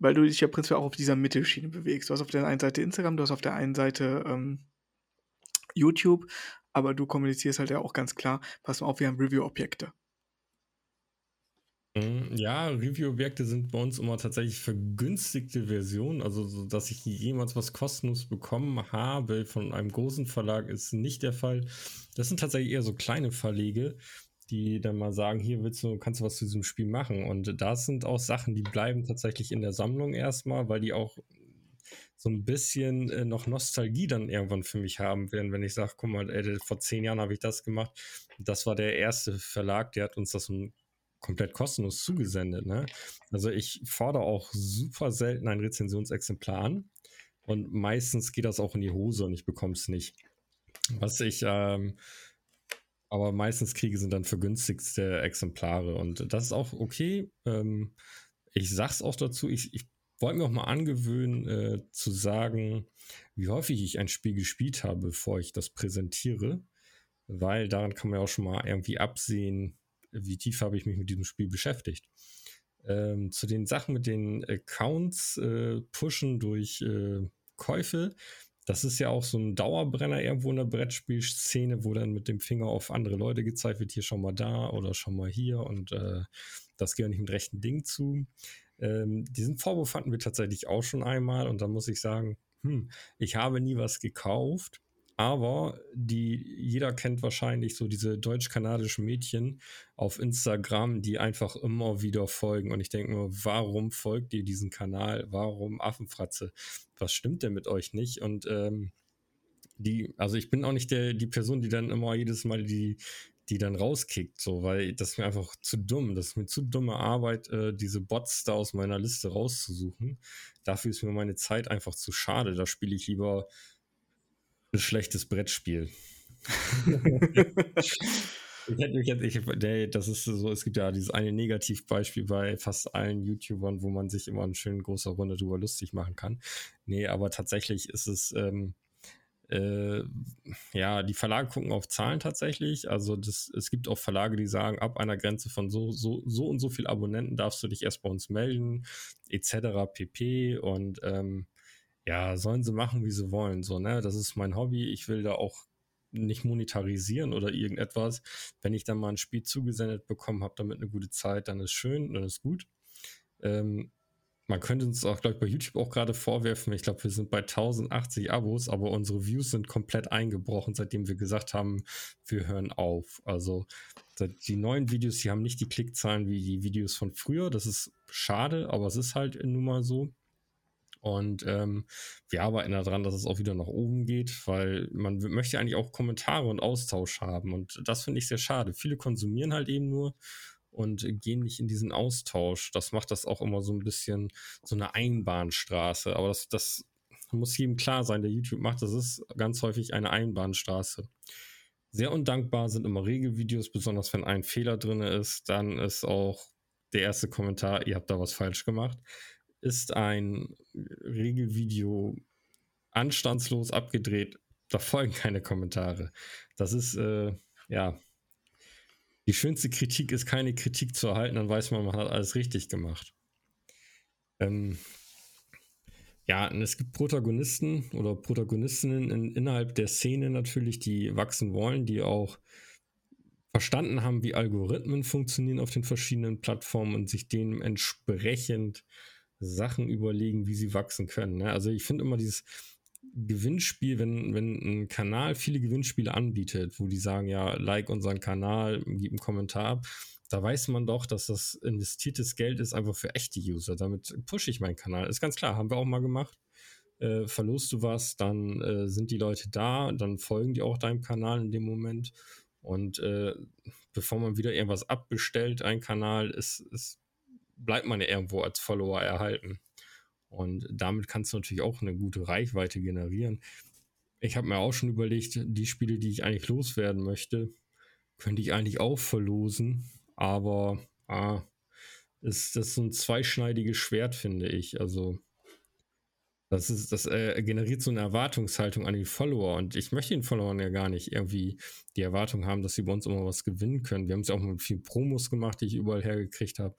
weil du dich ja prinzipiell auch auf dieser Mittelschiene bewegst. Du hast auf der einen Seite Instagram, du hast auf der einen Seite ähm, YouTube, aber du kommunizierst halt ja auch ganz klar, pass mal auf, wir haben Review-Objekte. Mhm, ja, Review-Objekte sind bei uns immer tatsächlich vergünstigte Versionen. Also, so, dass ich jemals was kostenlos bekommen habe von einem großen Verlag, ist nicht der Fall. Das sind tatsächlich eher so kleine Verlege, die dann mal sagen, hier willst du, kannst du was zu diesem Spiel machen. Und das sind auch Sachen, die bleiben tatsächlich in der Sammlung erstmal, weil die auch so ein bisschen äh, noch Nostalgie dann irgendwann für mich haben werden, wenn ich sage, guck mal, ey, vor zehn Jahren habe ich das gemacht. Das war der erste Verlag, der hat uns das komplett kostenlos zugesendet. Ne? Also ich fordere auch super selten ein Rezensionsexemplar an und meistens geht das auch in die Hose und ich bekomme es nicht. Was ich ähm, aber meistens kriege, sind dann vergünstigste Exemplare und das ist auch okay. Ähm, ich sag's auch dazu, ich, ich wollte mir auch mal angewöhnen, äh, zu sagen, wie häufig ich ein Spiel gespielt habe, bevor ich das präsentiere, weil daran kann man ja auch schon mal irgendwie absehen, wie tief habe ich mich mit diesem Spiel beschäftigt. Ähm, zu den Sachen mit den Accounts äh, pushen durch äh, Käufe, das ist ja auch so ein Dauerbrenner irgendwo in der Brettspielszene, wo dann mit dem Finger auf andere Leute gezeigt wird, hier schon mal da oder schon mal hier und äh, das gehört nicht mit rechten Ding zu. Ähm, diesen Vorwurf hatten wir tatsächlich auch schon einmal und da muss ich sagen, hm, ich habe nie was gekauft, aber die, jeder kennt wahrscheinlich so diese deutsch-kanadischen Mädchen auf Instagram, die einfach immer wieder folgen. Und ich denke mir, warum folgt ihr diesen Kanal? Warum Affenfratze? Was stimmt denn mit euch nicht? Und ähm, die, also ich bin auch nicht der, die Person, die dann immer jedes Mal die, die dann rauskickt, so, weil das ist mir einfach zu dumm. Das ist mir zu dumme Arbeit, äh, diese Bots da aus meiner Liste rauszusuchen. Dafür ist mir meine Zeit einfach zu schade. Da spiele ich lieber ein schlechtes Brettspiel. [LAUGHS] ich hätte mich jetzt, ich, der, das ist so, es gibt ja dieses eine Negativbeispiel bei fast allen YouTubern, wo man sich immer eine schön große Runde drüber lustig machen kann. Nee, aber tatsächlich ist es, ähm, äh, ja, die Verlage gucken auf Zahlen tatsächlich. Also das, es gibt auch Verlage, die sagen, ab einer Grenze von so, so, so und so viel Abonnenten darfst du dich erst bei uns melden, etc. pp. Und ähm, ja, sollen sie machen, wie sie wollen. So, ne? Das ist mein Hobby. Ich will da auch nicht monetarisieren oder irgendetwas. Wenn ich dann mal ein Spiel zugesendet bekommen habe, damit eine gute Zeit, dann ist schön, dann ist gut. Ähm, man könnte uns auch, glaube ich, bei YouTube auch gerade vorwerfen. Ich glaube, wir sind bei 1080 Abos, aber unsere Views sind komplett eingebrochen, seitdem wir gesagt haben, wir hören auf. Also die neuen Videos, die haben nicht die Klickzahlen wie die Videos von früher. Das ist schade, aber es ist halt nun mal so. Und ähm, wir arbeiten daran, dass es auch wieder nach oben geht, weil man möchte eigentlich auch Kommentare und Austausch haben. Und das finde ich sehr schade. Viele konsumieren halt eben nur und gehen nicht in diesen Austausch. Das macht das auch immer so ein bisschen so eine Einbahnstraße. Aber das, das muss jedem klar sein, der YouTube macht. Das ist ganz häufig eine Einbahnstraße. Sehr undankbar sind immer Regelvideos, besonders wenn ein Fehler drin ist. Dann ist auch der erste Kommentar, ihr habt da was falsch gemacht ist ein Regelvideo anstandslos abgedreht. Da folgen keine Kommentare. Das ist, äh, ja, die schönste Kritik ist keine Kritik zu erhalten, dann weiß man, man hat alles richtig gemacht. Ähm, ja, es gibt Protagonisten oder Protagonistinnen in, innerhalb der Szene natürlich, die wachsen wollen, die auch verstanden haben, wie Algorithmen funktionieren auf den verschiedenen Plattformen und sich dementsprechend Sachen überlegen, wie sie wachsen können. Ne? Also ich finde immer dieses Gewinnspiel, wenn, wenn ein Kanal viele Gewinnspiele anbietet, wo die sagen, ja, like unseren Kanal, gib einen Kommentar ab, da weiß man doch, dass das investiertes Geld ist einfach für echte User. Damit pushe ich meinen Kanal. Ist ganz klar, haben wir auch mal gemacht. Äh, verlust du was, dann äh, sind die Leute da, dann folgen die auch deinem Kanal in dem Moment. Und äh, bevor man wieder irgendwas abbestellt, ein Kanal, ist, ist bleibt man ja irgendwo als Follower erhalten. Und damit kannst du natürlich auch eine gute Reichweite generieren. Ich habe mir auch schon überlegt, die Spiele, die ich eigentlich loswerden möchte, könnte ich eigentlich auch verlosen. Aber ah, ist das so ein zweischneidiges Schwert, finde ich. Also das ist, das äh, generiert so eine Erwartungshaltung an die Follower und ich möchte den Followern ja gar nicht irgendwie die Erwartung haben, dass sie bei uns immer was gewinnen können. Wir haben es ja auch mit vielen Promos gemacht, die ich überall hergekriegt habe.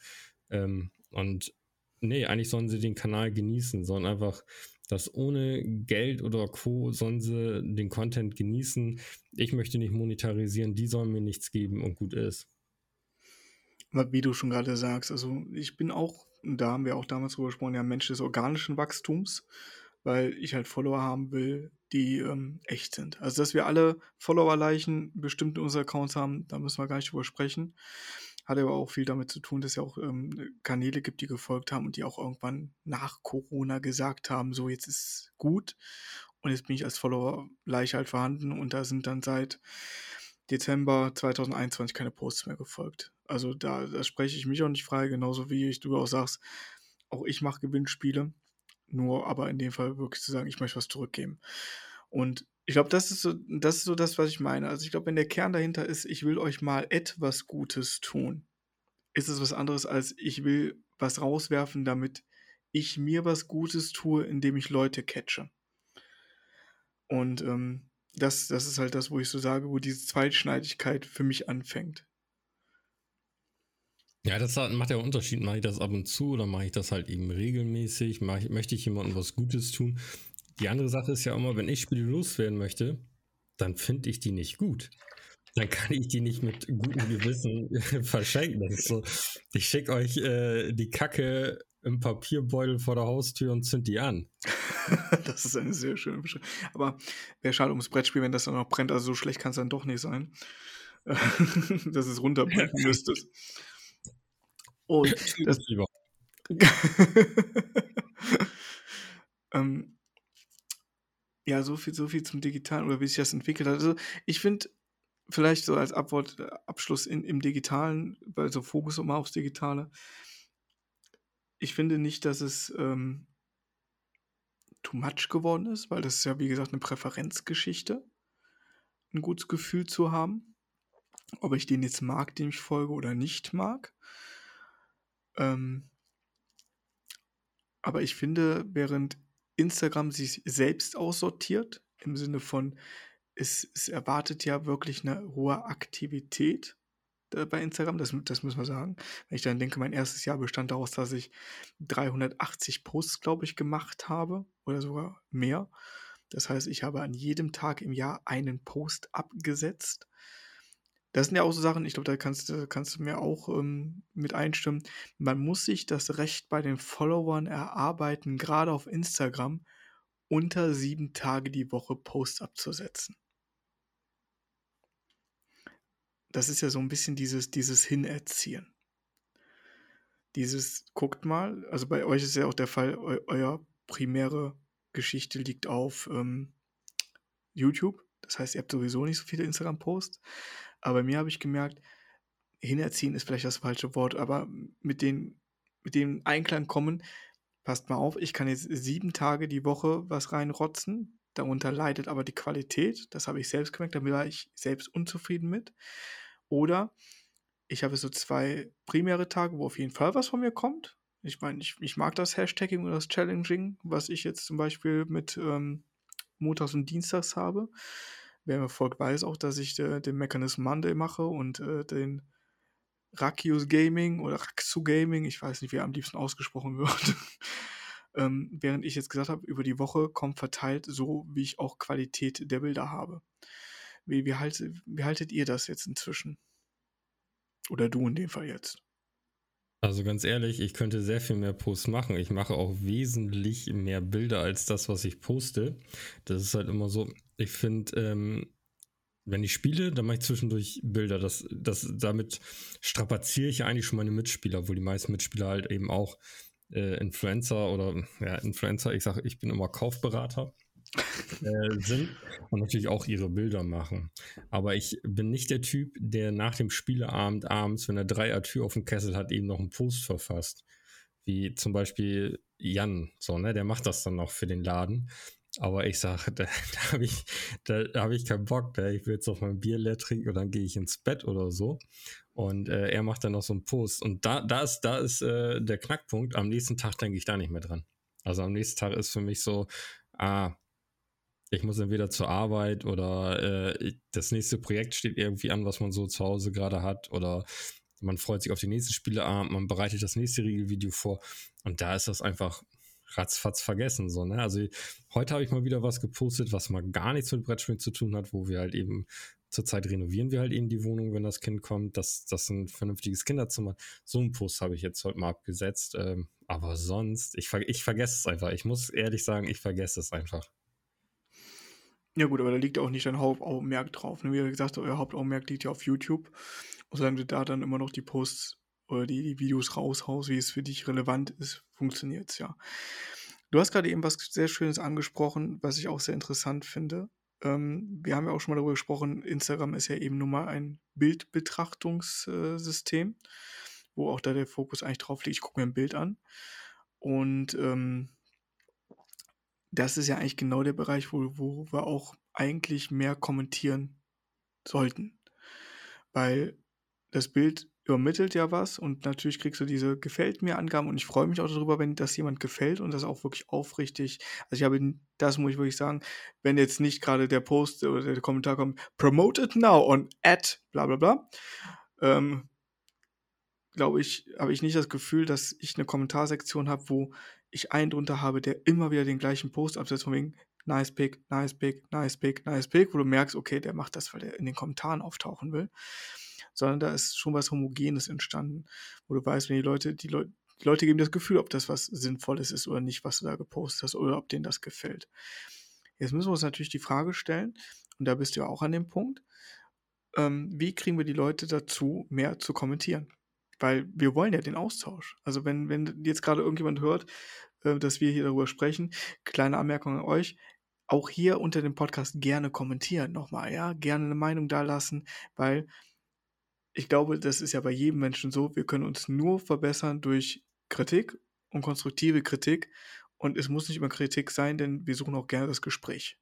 Ähm, und nee, eigentlich sollen sie den Kanal genießen, sollen einfach das ohne Geld oder Co. sollen sie den Content genießen. Ich möchte nicht monetarisieren, die sollen mir nichts geben und gut ist. Wie du schon gerade sagst, also ich bin auch, da haben wir auch damals drüber gesprochen, ja Mensch des organischen Wachstums, weil ich halt Follower haben will, die ähm, echt sind. Also dass wir alle Follower-Leichen bestimmt in unseren Accounts haben, da müssen wir gar nicht drüber sprechen. Hat aber auch viel damit zu tun, dass es ja auch ähm, Kanäle gibt, die gefolgt haben und die auch irgendwann nach Corona gesagt haben, so jetzt ist gut. Und jetzt bin ich als Follower leicht halt vorhanden und da sind dann seit Dezember 2021 keine Posts mehr gefolgt. Also da, da spreche ich mich auch nicht frei, genauso wie ich, du auch sagst, auch ich mache Gewinnspiele. Nur aber in dem Fall wirklich zu sagen, ich möchte was zurückgeben. Und Ich glaube, das ist so das ist so das, was ich meine. Also, ich glaube, wenn der Kern dahinter ist: „Ich will euch mal etwas Gutes tun“, ist es was anderes als: „Ich will was rauswerfen, damit ich mir was Gutes tue, indem ich Leute catche.“ Und, ähm, das das ist halt das, wo ich so sage, wo diese Zweischneidigkeit für mich anfängt. Ja, das macht ja Unterschied. Mache ich das ab und zu oder mache ich das halt eben regelmäßig? Ich möchte ich jemandem was Gutes tun? Die andere Sache ist ja immer, wenn ich Spiele loswerden möchte, dann finde ich die nicht gut. Dann kann ich die nicht mit gutem Gewissen [LAUGHS] verschenken. So, ich schicke euch äh, die Kacke im Papierbeutel vor der Haustür und zünd die an. [LAUGHS] Das ist eine sehr schöne Beschreibung. Aber wäre schade ums Brettspiel, wenn das dann noch brennt. Also, so schlecht kann's dann doch nicht sein, [LAUGHS] dass es runterbrennen müsstest. Und das Lieber. Ähm ja, so viel so viel zum Digitalen oder wie sich das entwickelt hat. Also, ich finde vielleicht so als Abwort äh, Abschluss in im Digitalen, weil so Fokus immer aufs Digitale ich finde nicht, dass es, ähm too much geworden ist, weil das ist ja, wie gesagt, 'ne Präferenzgeschichte 'n gutes Gefühl zu haben, ob ich den jetzt mag, dem ich folge oder nicht mag. Ähm aber ich finde, während Instagram sich selbst aussortiert, im Sinne von, es es erwartet ja wirklich 'ne hohe Aktivität, äh, bei Instagram, das das müssen wir sagen. Wenn ich dann denke, mein 1. Jahr bestand daraus, dass ich 380 Posts, glaube ich, gemacht habe oder sogar mehr. Das heißt, ich habe an jedem Tag im Jahr einen Post abgesetzt. Das sind ja auch so Sachen, ich glaube, da kannst du kannst du mir auch, ähm, mit einstimmen. Man muss sich das Recht bei den Followern erarbeiten, grade auf Instagram, unter 7 Tage die Woche Posts abzusetzen. Das ist ja so 'n bisschen dieses dieses Hinerziehen. Dieses guckt mal also, bei euch ist ja auch der Fall, eu euer primäre Geschichte liegt auf, ähm, YouTube. Das heißt, ihr habt sowieso nicht so viele Instagram-Posts. Aber bei mir habe ich gemerkt, hinerziehen ist vielleicht das falsche Wort, aber mit den mit dem Einklang kommen: „Passt mal auf, ich kann jetzt 7 Tage die Woche was reinrotzen, darunter leidet aber die Qualität.“ Das habe ich selbst gemerkt, da war ich selbst unzufrieden mit. Oder ich habe so 2 primäre Tage, wo auf jeden Fall was von mir kommt. Ich meine, ich ich mag das Hashtagging oder das Challenging, was ich jetzt zum Beispiel mit, ähm, montags und dienstags habe. Wer mir folgt, weiß auch, dass ich, äh, den Mechanism Monday mache und, äh, den Rakius Gaming oder Raksu Gaming, ich weiß nicht, wie er am liebsten ausgesprochen [LAUGHS] wird. Ähm, während ich jetzt gesagt habe, über die Woche kommt verteilt so, wie ich auch Qualität der Bilder habe. Wie wie halte wie haltet ihr das jetzt inzwischen? Oder du in dem Fall jetzt? Also, ganz ehrlich, ich könnte sehr viel mehr Posts machen. Ich mache auch wesentlich mehr Bilder als das, was ich poste. Das ist halt immer so, ich finde, ähm, wenn ich spiele, dann mache ich zwischendurch Bilder. Das das damit strapaziere ich eigentlich schon meine Mitspieler, obwohl die meisten Mitspieler halt eben auch, äh, Influencer oder ja, Influencer, ich sage, ich bin immer Kaufberater äh, sind und natürlich auch ihre Bilder machen. Aber ich bin nicht der Typ, der nach dem Spieleabend abends, wenn er drei Tür auf dem Kessel hat, eben noch einen Post verfasst. Wie zum Beispiel Jan, so, ne, der macht das dann noch für den Laden. Aber ich sage, [LAUGHS] da, da habe ich, da, da habe ich keinen Bock. Ne? Ich will jetzt noch mal ein Bier leer trinken und dann gehe ich ins Bett oder so. Und äh, er macht dann noch so einen Post. Und da, da ist, da ist äh, der Knackpunkt. Am nächsten Tag denke ich da nicht mehr dran. Also am nächsten Tag ist für mich so, ah, ich muss entweder zur Arbeit oder äh, das nächste Projekt steht irgendwie an, was man so zu Hause gerade hat oder man freut sich auf den nächsten Spieleabend, man bereitet das nächste Regelvideo vor und da ist das einfach ratzfatz vergessen. So, ne? Also heute habe ich mal wieder was gepostet, was mal gar nichts mit Brettspielen zu tun hat, wo wir halt eben zurzeit renovieren wir halt eben die Wohnung, wenn das Kind kommt, dass das ein vernünftiges Kinderzimmer. So einen Post habe ich jetzt heute mal abgesetzt. Ähm, aber sonst, ich, ich vergesse es einfach. Ich muss ehrlich sagen, ich vergesse es einfach. Ja gut, aber da liegt auch nicht dein Hauptaugenmerk drauf, ne? Wie gesagt euer Hauptaugenmerk liegt ja auf YouTube. Und solange du da dann immer noch die Posts oder die die Videos raushaust, wie es für dich relevant ist, funktioniert's ja. Du hast grade eben was sehr Schönes angesprochen, was ich auch sehr interessant finde. Ähm, wir haben ja auch schon mal darüber gesprochen, Instagram ist ja eben nun mal ein Bildbetrachtungs äh, wo auch da der Fokus eigentlich drauf liegt, ich gucke mir 'n Bild an. Und, ähm das ist ja eigentlich genau der Bereich, wo wo wir auch eigentlich mehr kommentieren sollten. Weil das Bild übermittelt ja was und natürlich kriegst du diese gefällt mir Angaben und ich freue mich auch darüber, wenn das jemand gefällt und das auch wirklich aufrichtig. Also ich habe, das muss ich wirklich sagen, wenn jetzt nicht gerade der Post oder der Kommentar kommt, promote it now on at bla bla bla, ähm, glaube ich, habe ich nicht das Gefühl, dass ich eine Kommentarsektion habe, wo ich einen drunter habe, der immer wieder den gleichen Post absetzt, von wegen nice pick, nice pick, nice pick, nice pick, wo du merkst, okay, der macht das, weil der in den Kommentaren auftauchen will sondern da ist schon was Homogenes entstanden, wo du weißt, wenn die Leute, die Leute, die Leute geben das Gefühl, ob das was Sinnvolles ist oder nicht, was du da gepostet hast, oder ob denen das gefällt. Jetzt müssen wir uns natürlich die Frage stellen, und da bist du ja auch an dem Punkt, ähm, wie kriegen wir die Leute dazu, mehr zu kommentieren? Weil wir wollen ja den Austausch. Also wenn, wenn jetzt gerade irgendjemand hört, äh, dass wir hier darüber sprechen, kleine Anmerkung an euch, auch hier unter dem Podcast gerne kommentieren nochmal, ja, gerne eine Meinung da lassen, weil ich glaube, das ist ja bei jedem Menschen so. Wir können uns nur verbessern durch Kritik und konstruktive Kritik. Und es muss nicht immer Kritik sein, denn wir suchen auch gerne das Gespräch.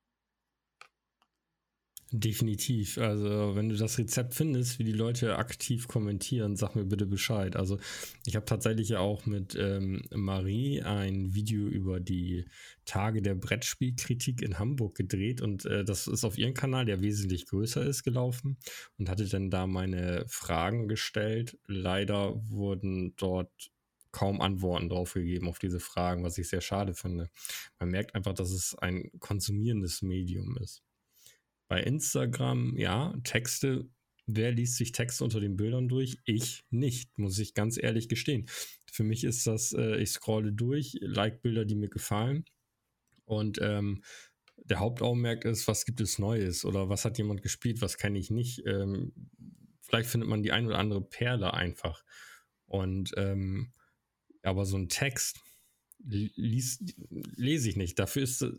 Definitiv. Also, wenn du das Rezept findest, wie die Leute aktiv kommentieren, sag mir bitte Bescheid. Also, ich habe tatsächlich ja auch mit ähm, Marie ein Video über die Tage der Brettspielkritik in Hamburg gedreht und äh, das ist auf ihrem Kanal, der wesentlich größer ist, gelaufen und hatte dann da meine Fragen gestellt. Leider wurden dort kaum Antworten drauf gegeben auf diese Fragen, was ich sehr schade finde. Man merkt einfach, dass es ein konsumierendes Medium ist. Bei Instagram, ja, Texte. Wer liest sich Texte unter den Bildern durch? Ich nicht, muss ich ganz ehrlich gestehen. Für mich ist das, äh, ich scrolle durch, like Bilder, die mir gefallen. Und ähm, der Hauptaugenmerk ist, was gibt es Neues oder was hat jemand gespielt, was kenne ich nicht. Ähm, vielleicht findet man die ein oder andere Perle einfach. Und ähm, aber so ein Text, lies, lese ich nicht. Dafür ist äh,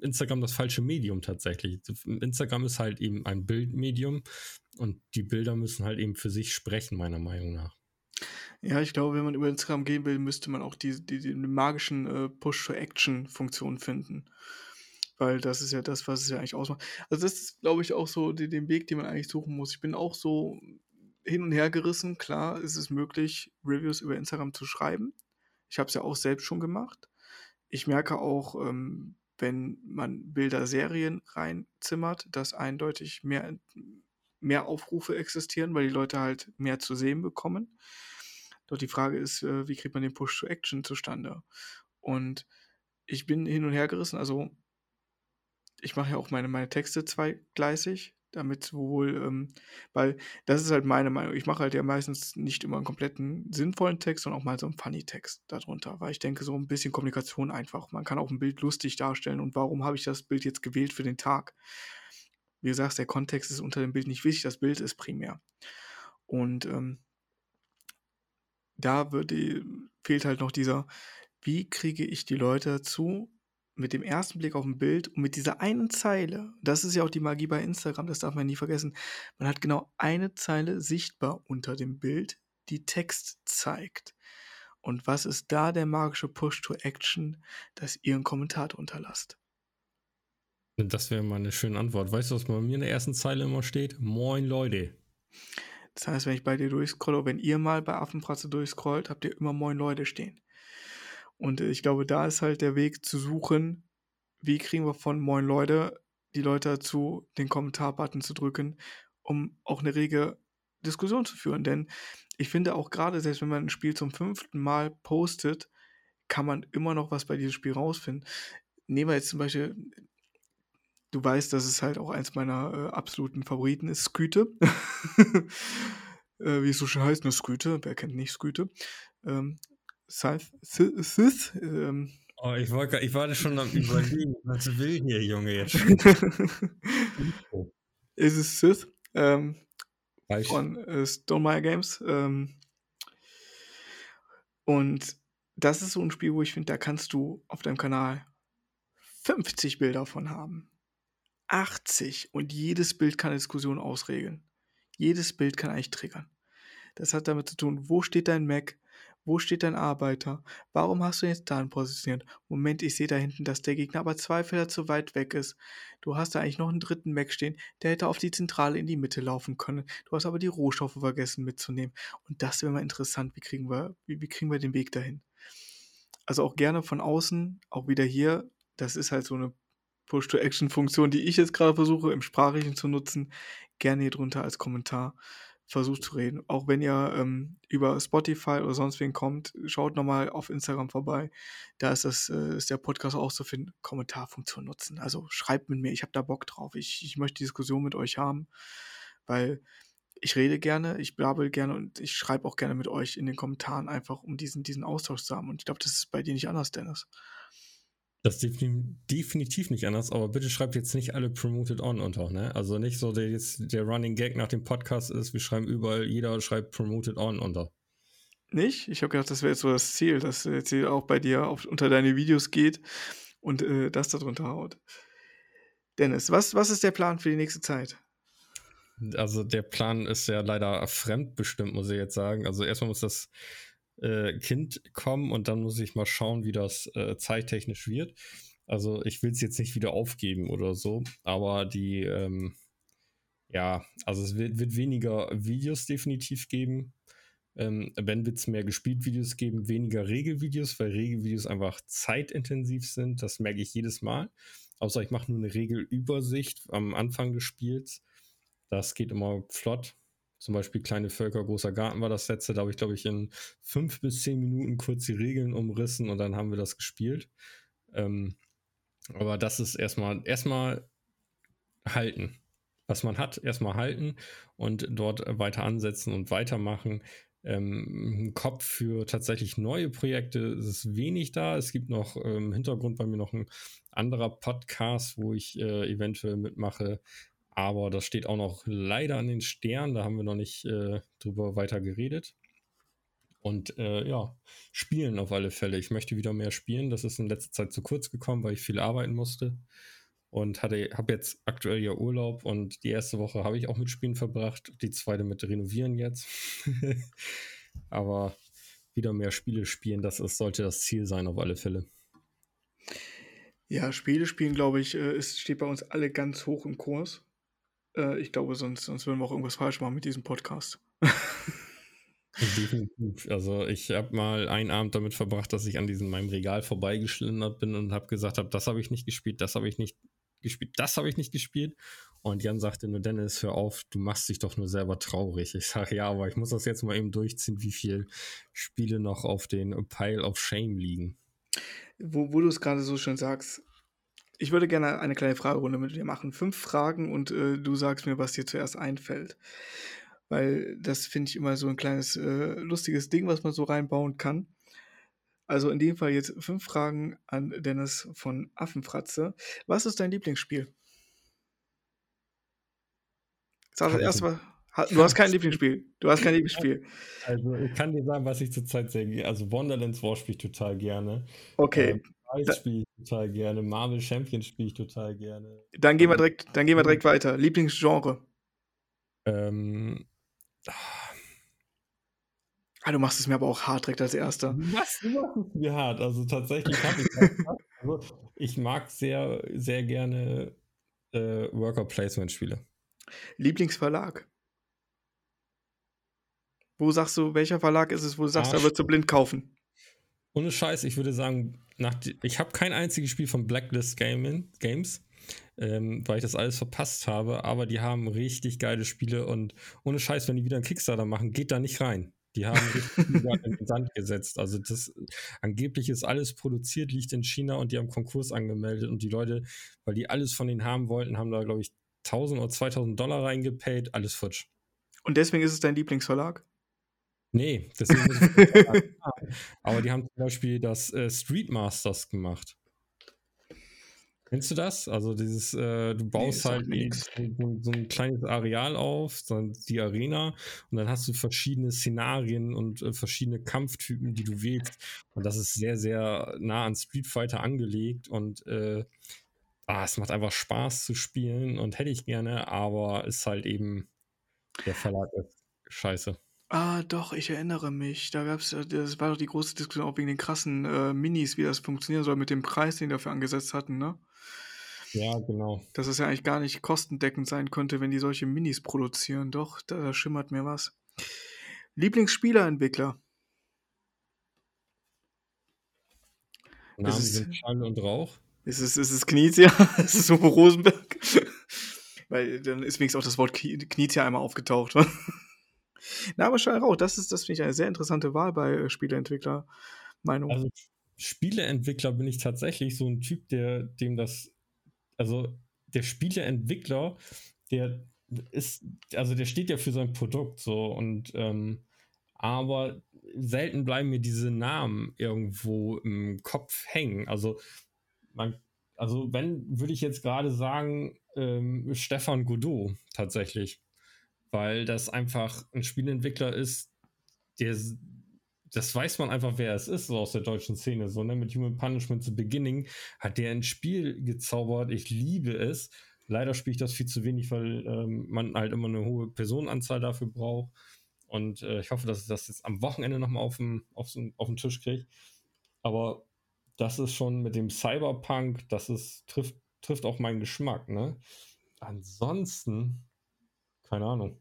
Instagram das falsche Medium tatsächlich. Instagram ist halt eben ein Bildmedium und die Bilder müssen halt eben für sich sprechen, meiner Meinung nach. Ja, ich glaube, wenn man über Instagram gehen will, müsste man auch die, die, die magischen äh, Push-to-Action-Funktion finden. Weil das ist ja das, was es ja eigentlich ausmacht. Also, das ist, glaube ich, auch so die, den Weg, den man eigentlich suchen muss. Ich bin auch so hin und her gerissen. Klar ist es möglich, Reviews über Instagram zu schreiben. Ich habe es ja auch selbst schon gemacht. Ich merke auch, ähm, wenn man Bilder-Serien reinzimmert, dass eindeutig mehr, mehr Aufrufe existieren, weil die Leute halt mehr zu sehen bekommen. Doch die Frage ist, äh, wie kriegt man den Push to Action zustande? Und ich bin hin und her gerissen. Also, ich mache ja auch meine, meine Texte zweigleisig damit sowohl, ähm, weil das ist halt meine Meinung. Ich mache halt ja meistens nicht immer einen kompletten sinnvollen Text, sondern auch mal so einen Funny-Text darunter, weil ich denke, so ein bisschen Kommunikation einfach. Man kann auch ein Bild lustig darstellen und warum habe ich das Bild jetzt gewählt für den Tag? Wie gesagt, der Kontext ist unter dem Bild nicht wichtig, das Bild ist primär. Und ähm, da würde, fehlt halt noch dieser, wie kriege ich die Leute dazu, mit dem ersten Blick auf ein Bild und mit dieser einen Zeile, das ist ja auch die Magie bei Instagram, das darf man nie vergessen, man hat genau eine Zeile sichtbar unter dem Bild, die Text zeigt. Und was ist da der magische Push to Action, dass ihr einen Kommentar drunter lasst? Das wäre mal eine schöne Antwort. Weißt du, was bei mir in der ersten Zeile immer steht? Moin Leute. Das heißt, wenn ich bei dir durchscrolle, wenn ihr mal bei Affenfratze durchscrollt, habt ihr immer Moin Leute stehen. Und ich glaube, da ist halt der Weg zu suchen, wie kriegen wir von Moin Leute die Leute dazu, den Kommentar-Button zu drücken, um auch eine rege Diskussion zu führen. Denn ich finde auch gerade, selbst wenn man ein Spiel zum fünften Mal postet, kann man immer noch was bei diesem Spiel rausfinden. Nehmen wir jetzt zum Beispiel, du weißt, dass es halt auch eins meiner äh, absoluten Favoriten ist, Sküte. [LAUGHS] äh, wie es so schön heißt, eine Sküte, wer kennt nicht Sküte? Ähm, Sith, Sith ähm, Oh, ich, war, ich war schon am [LAUGHS] überlegen, was will hier, Junge, jetzt? [LAUGHS] ist es Sith ähm, von äh, Stonemeyer Games. Ähm, und das ist so ein Spiel, wo ich finde, da kannst du auf deinem Kanal 50 Bilder von haben. 80 und jedes Bild kann eine Diskussion ausregeln. Jedes Bild kann eigentlich triggern. Das hat damit zu tun, wo steht dein Mac, Wo steht dein Arbeiter? Warum hast du ihn jetzt da positioniert? Moment, ich sehe da hinten, dass der Gegner aber zwei Felder zu weit weg ist. Du hast da eigentlich noch einen dritten Mac stehen, der hätte auf die Zentrale in die Mitte laufen können. Du hast aber die Rohstoffe vergessen mitzunehmen. Und das wäre mal interessant. Wie kriegen wir, wie, wie kriegen wir den Weg dahin? Also auch gerne von außen, auch wieder hier. Das ist halt so eine Push-to-Action-Funktion, die ich jetzt gerade versuche im Sprachlichen zu nutzen. Gerne hier drunter als Kommentar versucht zu reden. Auch wenn ihr ähm, über Spotify oder sonst wen kommt, schaut nochmal auf Instagram vorbei. Da ist, das, äh, ist der Podcast auch zu finden. Kommentarfunktion nutzen. Also schreibt mit mir, ich habe da Bock drauf. Ich, ich möchte die Diskussion mit euch haben, weil ich rede gerne, ich blabbel gerne und ich schreibe auch gerne mit euch in den Kommentaren einfach, um diesen, diesen Austausch zu haben. Und ich glaube, das ist bei dir nicht anders, Dennis. Das definitiv nicht anders, aber bitte schreibt jetzt nicht alle Promoted On unter, ne? Also nicht so, der jetzt der Running Gag nach dem Podcast ist, wir schreiben überall, jeder schreibt Promoted On unter. Nicht? Ich habe gedacht, das wäre jetzt so das Ziel, dass jetzt auch bei dir auf, unter deine Videos geht und äh, das darunter haut. Dennis, was, was ist der Plan für die nächste Zeit? Also der Plan ist ja leider fremdbestimmt, muss ich jetzt sagen. Also erstmal muss das äh, Kind kommen und dann muss ich mal schauen, wie das äh, zeittechnisch wird. Also ich will es jetzt nicht wieder aufgeben oder so, aber die, ähm, ja, also es wird, wird weniger Videos definitiv geben. Ähm, wenn wird es mehr gespielt Videos geben, weniger Regelvideos, weil Regelvideos einfach zeitintensiv sind. Das merke ich jedes Mal. Außer ich mache nur eine Regelübersicht am Anfang des Spiels. Das geht immer flott. Zum Beispiel Kleine Völker, großer Garten war das letzte. Da habe ich, glaube ich, in fünf bis zehn Minuten kurz die Regeln umrissen und dann haben wir das gespielt. Ähm, aber das ist erstmal, erstmal halten. Was man hat, erstmal halten und dort weiter ansetzen und weitermachen. Ähm, Kopf für tatsächlich neue Projekte ist wenig da. Es gibt noch im ähm, Hintergrund bei mir noch ein anderer Podcast, wo ich äh, eventuell mitmache, aber das steht auch noch leider an den Sternen. Da haben wir noch nicht äh, drüber weiter geredet. Und äh, ja, spielen auf alle Fälle. Ich möchte wieder mehr spielen. Das ist in letzter Zeit zu kurz gekommen, weil ich viel arbeiten musste. Und habe jetzt aktuell ja Urlaub und die erste Woche habe ich auch mit Spielen verbracht. Die zweite mit Renovieren jetzt. [LAUGHS] Aber wieder mehr Spiele spielen, das ist, sollte das Ziel sein, auf alle Fälle. Ja, Spiele spielen, glaube ich, äh, ist, steht bei uns alle ganz hoch im Kurs. Äh, ich glaube, sonst, sonst würden wir auch irgendwas falsch machen mit diesem Podcast. Definitiv. [LAUGHS] Also ich habe mal einen Abend damit verbracht, dass ich an diesem meinem Regal vorbeigeschlendert bin und habe gesagt habe, das habe ich nicht gespielt, das habe ich nicht gespielt, das habe ich nicht gespielt. Und Jan sagte nur, Dennis, hör auf, du machst dich doch nur selber traurig. Ich sage, ja, aber ich muss das jetzt mal eben durchziehen, wie viele Spiele noch auf den Pile of Shame liegen. Wo, wo du es gerade so schön sagst, ich würde gerne eine kleine Fragerunde mit dir machen. Fünf Fragen und äh, du sagst mir, was dir zuerst einfällt. Weil das finde ich immer so ein kleines äh, lustiges Ding, was man so reinbauen kann. Also in dem Fall jetzt fünf Fragen an Dennis von Affenfratze. Was ist dein Lieblingsspiel? Sag das erstmal. Du hast kein Lieblingsspiel. Du hast kein Lieblingsspiel. Also ich kann dir sagen, was ich zurzeit sehr. Also Wonderlands War spiele ich total gerne. Okay. Ähm, Ice spiele ich total gerne. Marvel Champions spiele ich total gerne. Dann gehen wir direkt, dann gehen wir direkt weiter. Lieblingsgenre. Ähm. Ah, du machst es mir aber auch hart direkt als erster. Was? Du machst es mir hart. Also tatsächlich habe ich [LAUGHS] also, ich mag sehr, sehr gerne äh, Worker Placement Spiele. Lieblingsverlag. Wo sagst du, welcher Verlag ist es, wo du sagst, da würdest du blind kaufen? Ohne Scheiß, ich würde sagen, nach, ich habe kein einziges Spiel von Blacklist Gaming, Games, ähm, weil ich das alles verpasst habe, aber die haben richtig geile Spiele und ohne Scheiß, wenn die wieder einen Kickstarter machen, geht da nicht rein. Die haben [LAUGHS] richtig in den Sand gesetzt. Also das angeblich ist alles produziert, liegt in China und die haben Konkurs angemeldet und die Leute, weil die alles von denen haben wollten, haben da glaube ich 1000 oder 2000 Dollar reingepaid, alles futsch. Und deswegen ist es dein Lieblingsverlag? Nee, deswegen muss ich [LAUGHS] Aber die haben zum Beispiel das äh, Street Masters gemacht. Kennst du das? Also dieses, äh, du baust nee, halt die, so, so, ein kleines Areal auf, so die Arena, und dann hast du verschiedene Szenarien und äh, verschiedene Kampftypen, die du wählst. Und das ist sehr, sehr nah an Street Fighter angelegt und äh, ah, es macht einfach Spaß zu spielen und hätte ich gerne, aber ist halt eben, der Verlag ist scheiße. Ah, doch, ich erinnere mich. Da gab's das war doch die große Diskussion auch wegen den krassen, äh, Minis, wie das funktionieren soll mit dem Preis, den die dafür angesetzt hatten, ne? Ja, genau. Dass es ja eigentlich gar nicht kostendeckend sein könnte, wenn die solche Minis produzieren. Doch, da da schimmert mir was. Lieblingsspielerentwickler? Namen Ist es sind Schall und Rauch. ist es ist es Knizia? [LAUGHS] Ist es Uwe Rosenberg? [LAUGHS] Weil dann ist wenigstens auch das Wort Knizia einmal aufgetaucht. Na, aber Schall Rauch, das ist das finde ich eine sehr interessante Wahl bei, äh, Spieleentwickler-Meinung. Also, Spieleentwickler bin ich tatsächlich so ein Typ, der dem das also, der Spieleentwickler, der ist also, der steht ja für sein Produkt so und, ähm aber selten bleiben mir diese Namen irgendwo im Kopf hängen. Also, man also, wenn, würde ich jetzt gerade sagen, ähm, Stefan Godot tatsächlich, weil das einfach ein Spieleentwickler ist, der das weiß man einfach, wer es ist, so aus der deutschen Szene, so, ne? Mit Human Punishment: The Beginning hat der ein Spiel gezaubert. Ich liebe es. Leider spiele ich das viel zu wenig, weil, ähm, man halt immer 'ne hohe Personenanzahl dafür braucht. Und, äh, ich hoffe, dass ich das jetzt am Wochenende noch mal aufm auf so 'n aufn Tisch kriege. Aber das ist schon mit dem Cyberpunk, das ist trifft trifft auch meinen Geschmack, ne? Ansonsten keine Ahnung.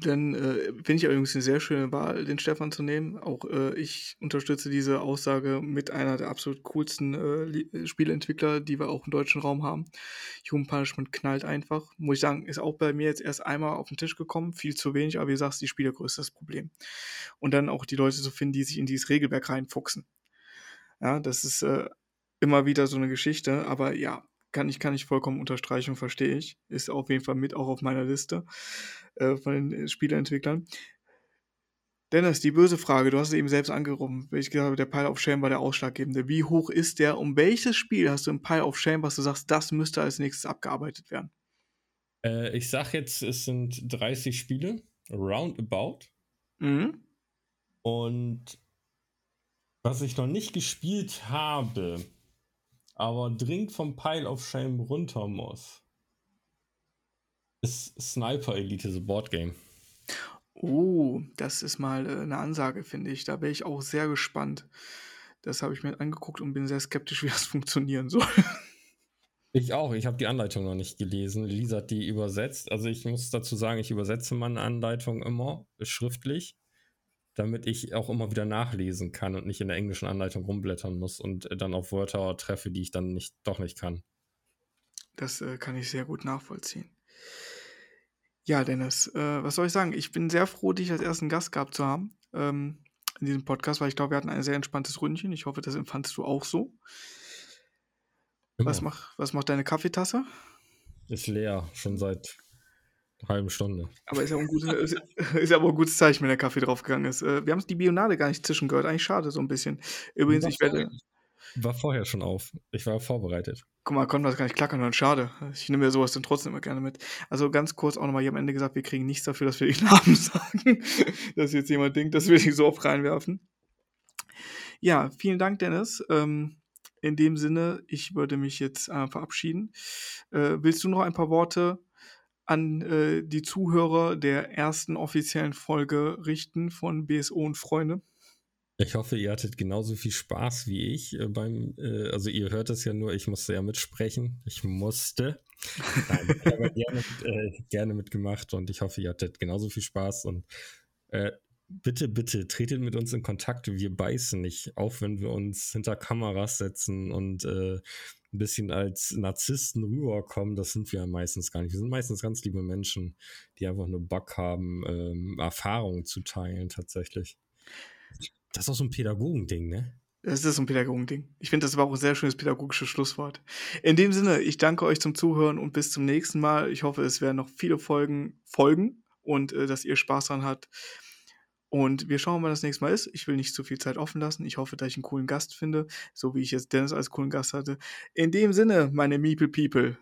Dann, äh, finde ich übrigens 'ne sehr schöne Wahl, den Stefan zu nehmen. Auch, äh, ich unterstütze diese Aussage mit einer der absolut coolsten, äh, Spieleentwickler, die wir auch im deutschen Raum haben. Human Punishment knallt einfach. Muss ich sagen, ist auch bei mir jetzt erst einmal auf 'n Tisch gekommen, viel zu wenig, aber wie du sagst, die Spielergröße das Problem. Und dann auch die Leute zu finden, die sich in dieses Regelwerk reinfuchsen. Ja, das ist, äh, immer wieder so 'ne Geschichte, aber ja, kann ich kann ich vollkommen unterstreichen verstehe ich. Ist auf jeden Fall mit auch auf meiner Liste, äh, von den, äh, Spieleentwicklern. Dennis, die böse Frage, du hast es eben selbst angerufen, ich gesagt habe, der Pile of Shame war der ausschlaggebende. Wie hoch ist der? Um welches Spiel hast du im Pile of Shame, was du sagst, das müsste als Nächstes abgearbeitet werden? Äh, ich sage jetzt, es sind 30 Spiele, roundabout. Mhm. Und was ich noch nicht gespielt habe, aber dringend vom Pile of Shame runter muss ist Sniper Elite, the Board Game. Oh, das ist mal, äh, 'ne Ansage, finde ich. Da wäre ich auch sehr gespannt. Das habe ich mir angeguckt und bin sehr skeptisch, [LAUGHS] wie das funktionieren soll. Ich auch. Ich habe die Anleitung noch nicht gelesen. Lisa hat die übersetzt. Also, ich muss dazu sagen, ich übersetze meine Anleitung immer schriftlich, damit ich auch immer wieder nachlesen kann und nicht in der englischen Anleitung rumblättern muss und, äh, dann auf Wörter treffe, die ich dann nicht doch nicht kann. Das, äh, kann ich sehr gut nachvollziehen. Ja, Dennis, äh, was soll ich sagen? Ich bin sehr froh, dich als ersten Gast gehabt zu haben, ähm, in diesem Podcast, weil ich glaube, wir hatten ein sehr entspanntes Ründchen. Ich hoffe, das empfandest du auch so. Was mach was macht deine Kaffeetasse? Ist leer, schon seit 1/2 Stunde. Aber ist ja auch 'n gute ist ist ja aber 'n gutes Zeichen, wenn der Kaffee draufgegangen ist. Äh, wir haben's die Bionade gar nicht zischen gehört. Eigentlich schade so 'n bisschen. Übrigens, war ich werde war vorher schon auf. Ich war vorbereitet. Guck mal, konnten wir's gar nicht klackern hören, schade. Ich nehme ja so was dann trotzdem immer gerne mit. Also, ganz kurz auch noch mal hier am Ende gesagt, wir kriegen nichts dafür, dass wir die Namen [LAUGHS] sagen, dass jetzt jemand denkt, dass wir die so oft reinwerfen. Ja, vielen Dank, Dennis. Ähm, in dem Sinne, ich würde mich jetzt, äh, verabschieden. Äh, willst du noch ein paar Worte an, äh, die Zuhörer der ersten offiziellen Folge richten von BSO und Freunde? Ich hoffe, ihr hattet genauso viel Spaß wie ich, äh, beim äh, also, ihr hört es ja nur, ich musste ja mitsprechen. Ich musste. Nein, ich habe [LAUGHS] gerne äh, gerne mitgemacht und ich hoffe, ihr hattet genauso viel Spaß und, äh, bitte, bitte tretet mit uns in Kontakt. Wir beißen nicht, auch wenn wir uns hinter Kameras setzen und, äh, 'n bisschen als Narzissten rüberkommen. Das sind wir ja meistens gar nicht. Wir sind meistens ganz liebe Menschen, die einfach nur Bock haben, ähm, Erfahrungen zu teilen tatsächlich. Das ist auch so 'n Pädagogending, ne? Es ist so 'n Pädagogending. Ich finde, das war auch 'n sehr schönes pädagogisches Schlusswort. In dem Sinne, ich danke euch zum Zuhören und bis zum nächsten Mal. Ich hoffe, es werden noch viele Folgen folgen und, äh, dass ihr Spaß dran habt. Und wir schauen, wann das nächste Mal ist. Ich will nicht zu viel Zeit offen lassen. Ich hoffe, dass ich 'n coolen Gast finde, so wie ich jetzt Dennis als coolen Gast hatte. In dem Sinne, meine Meeple People.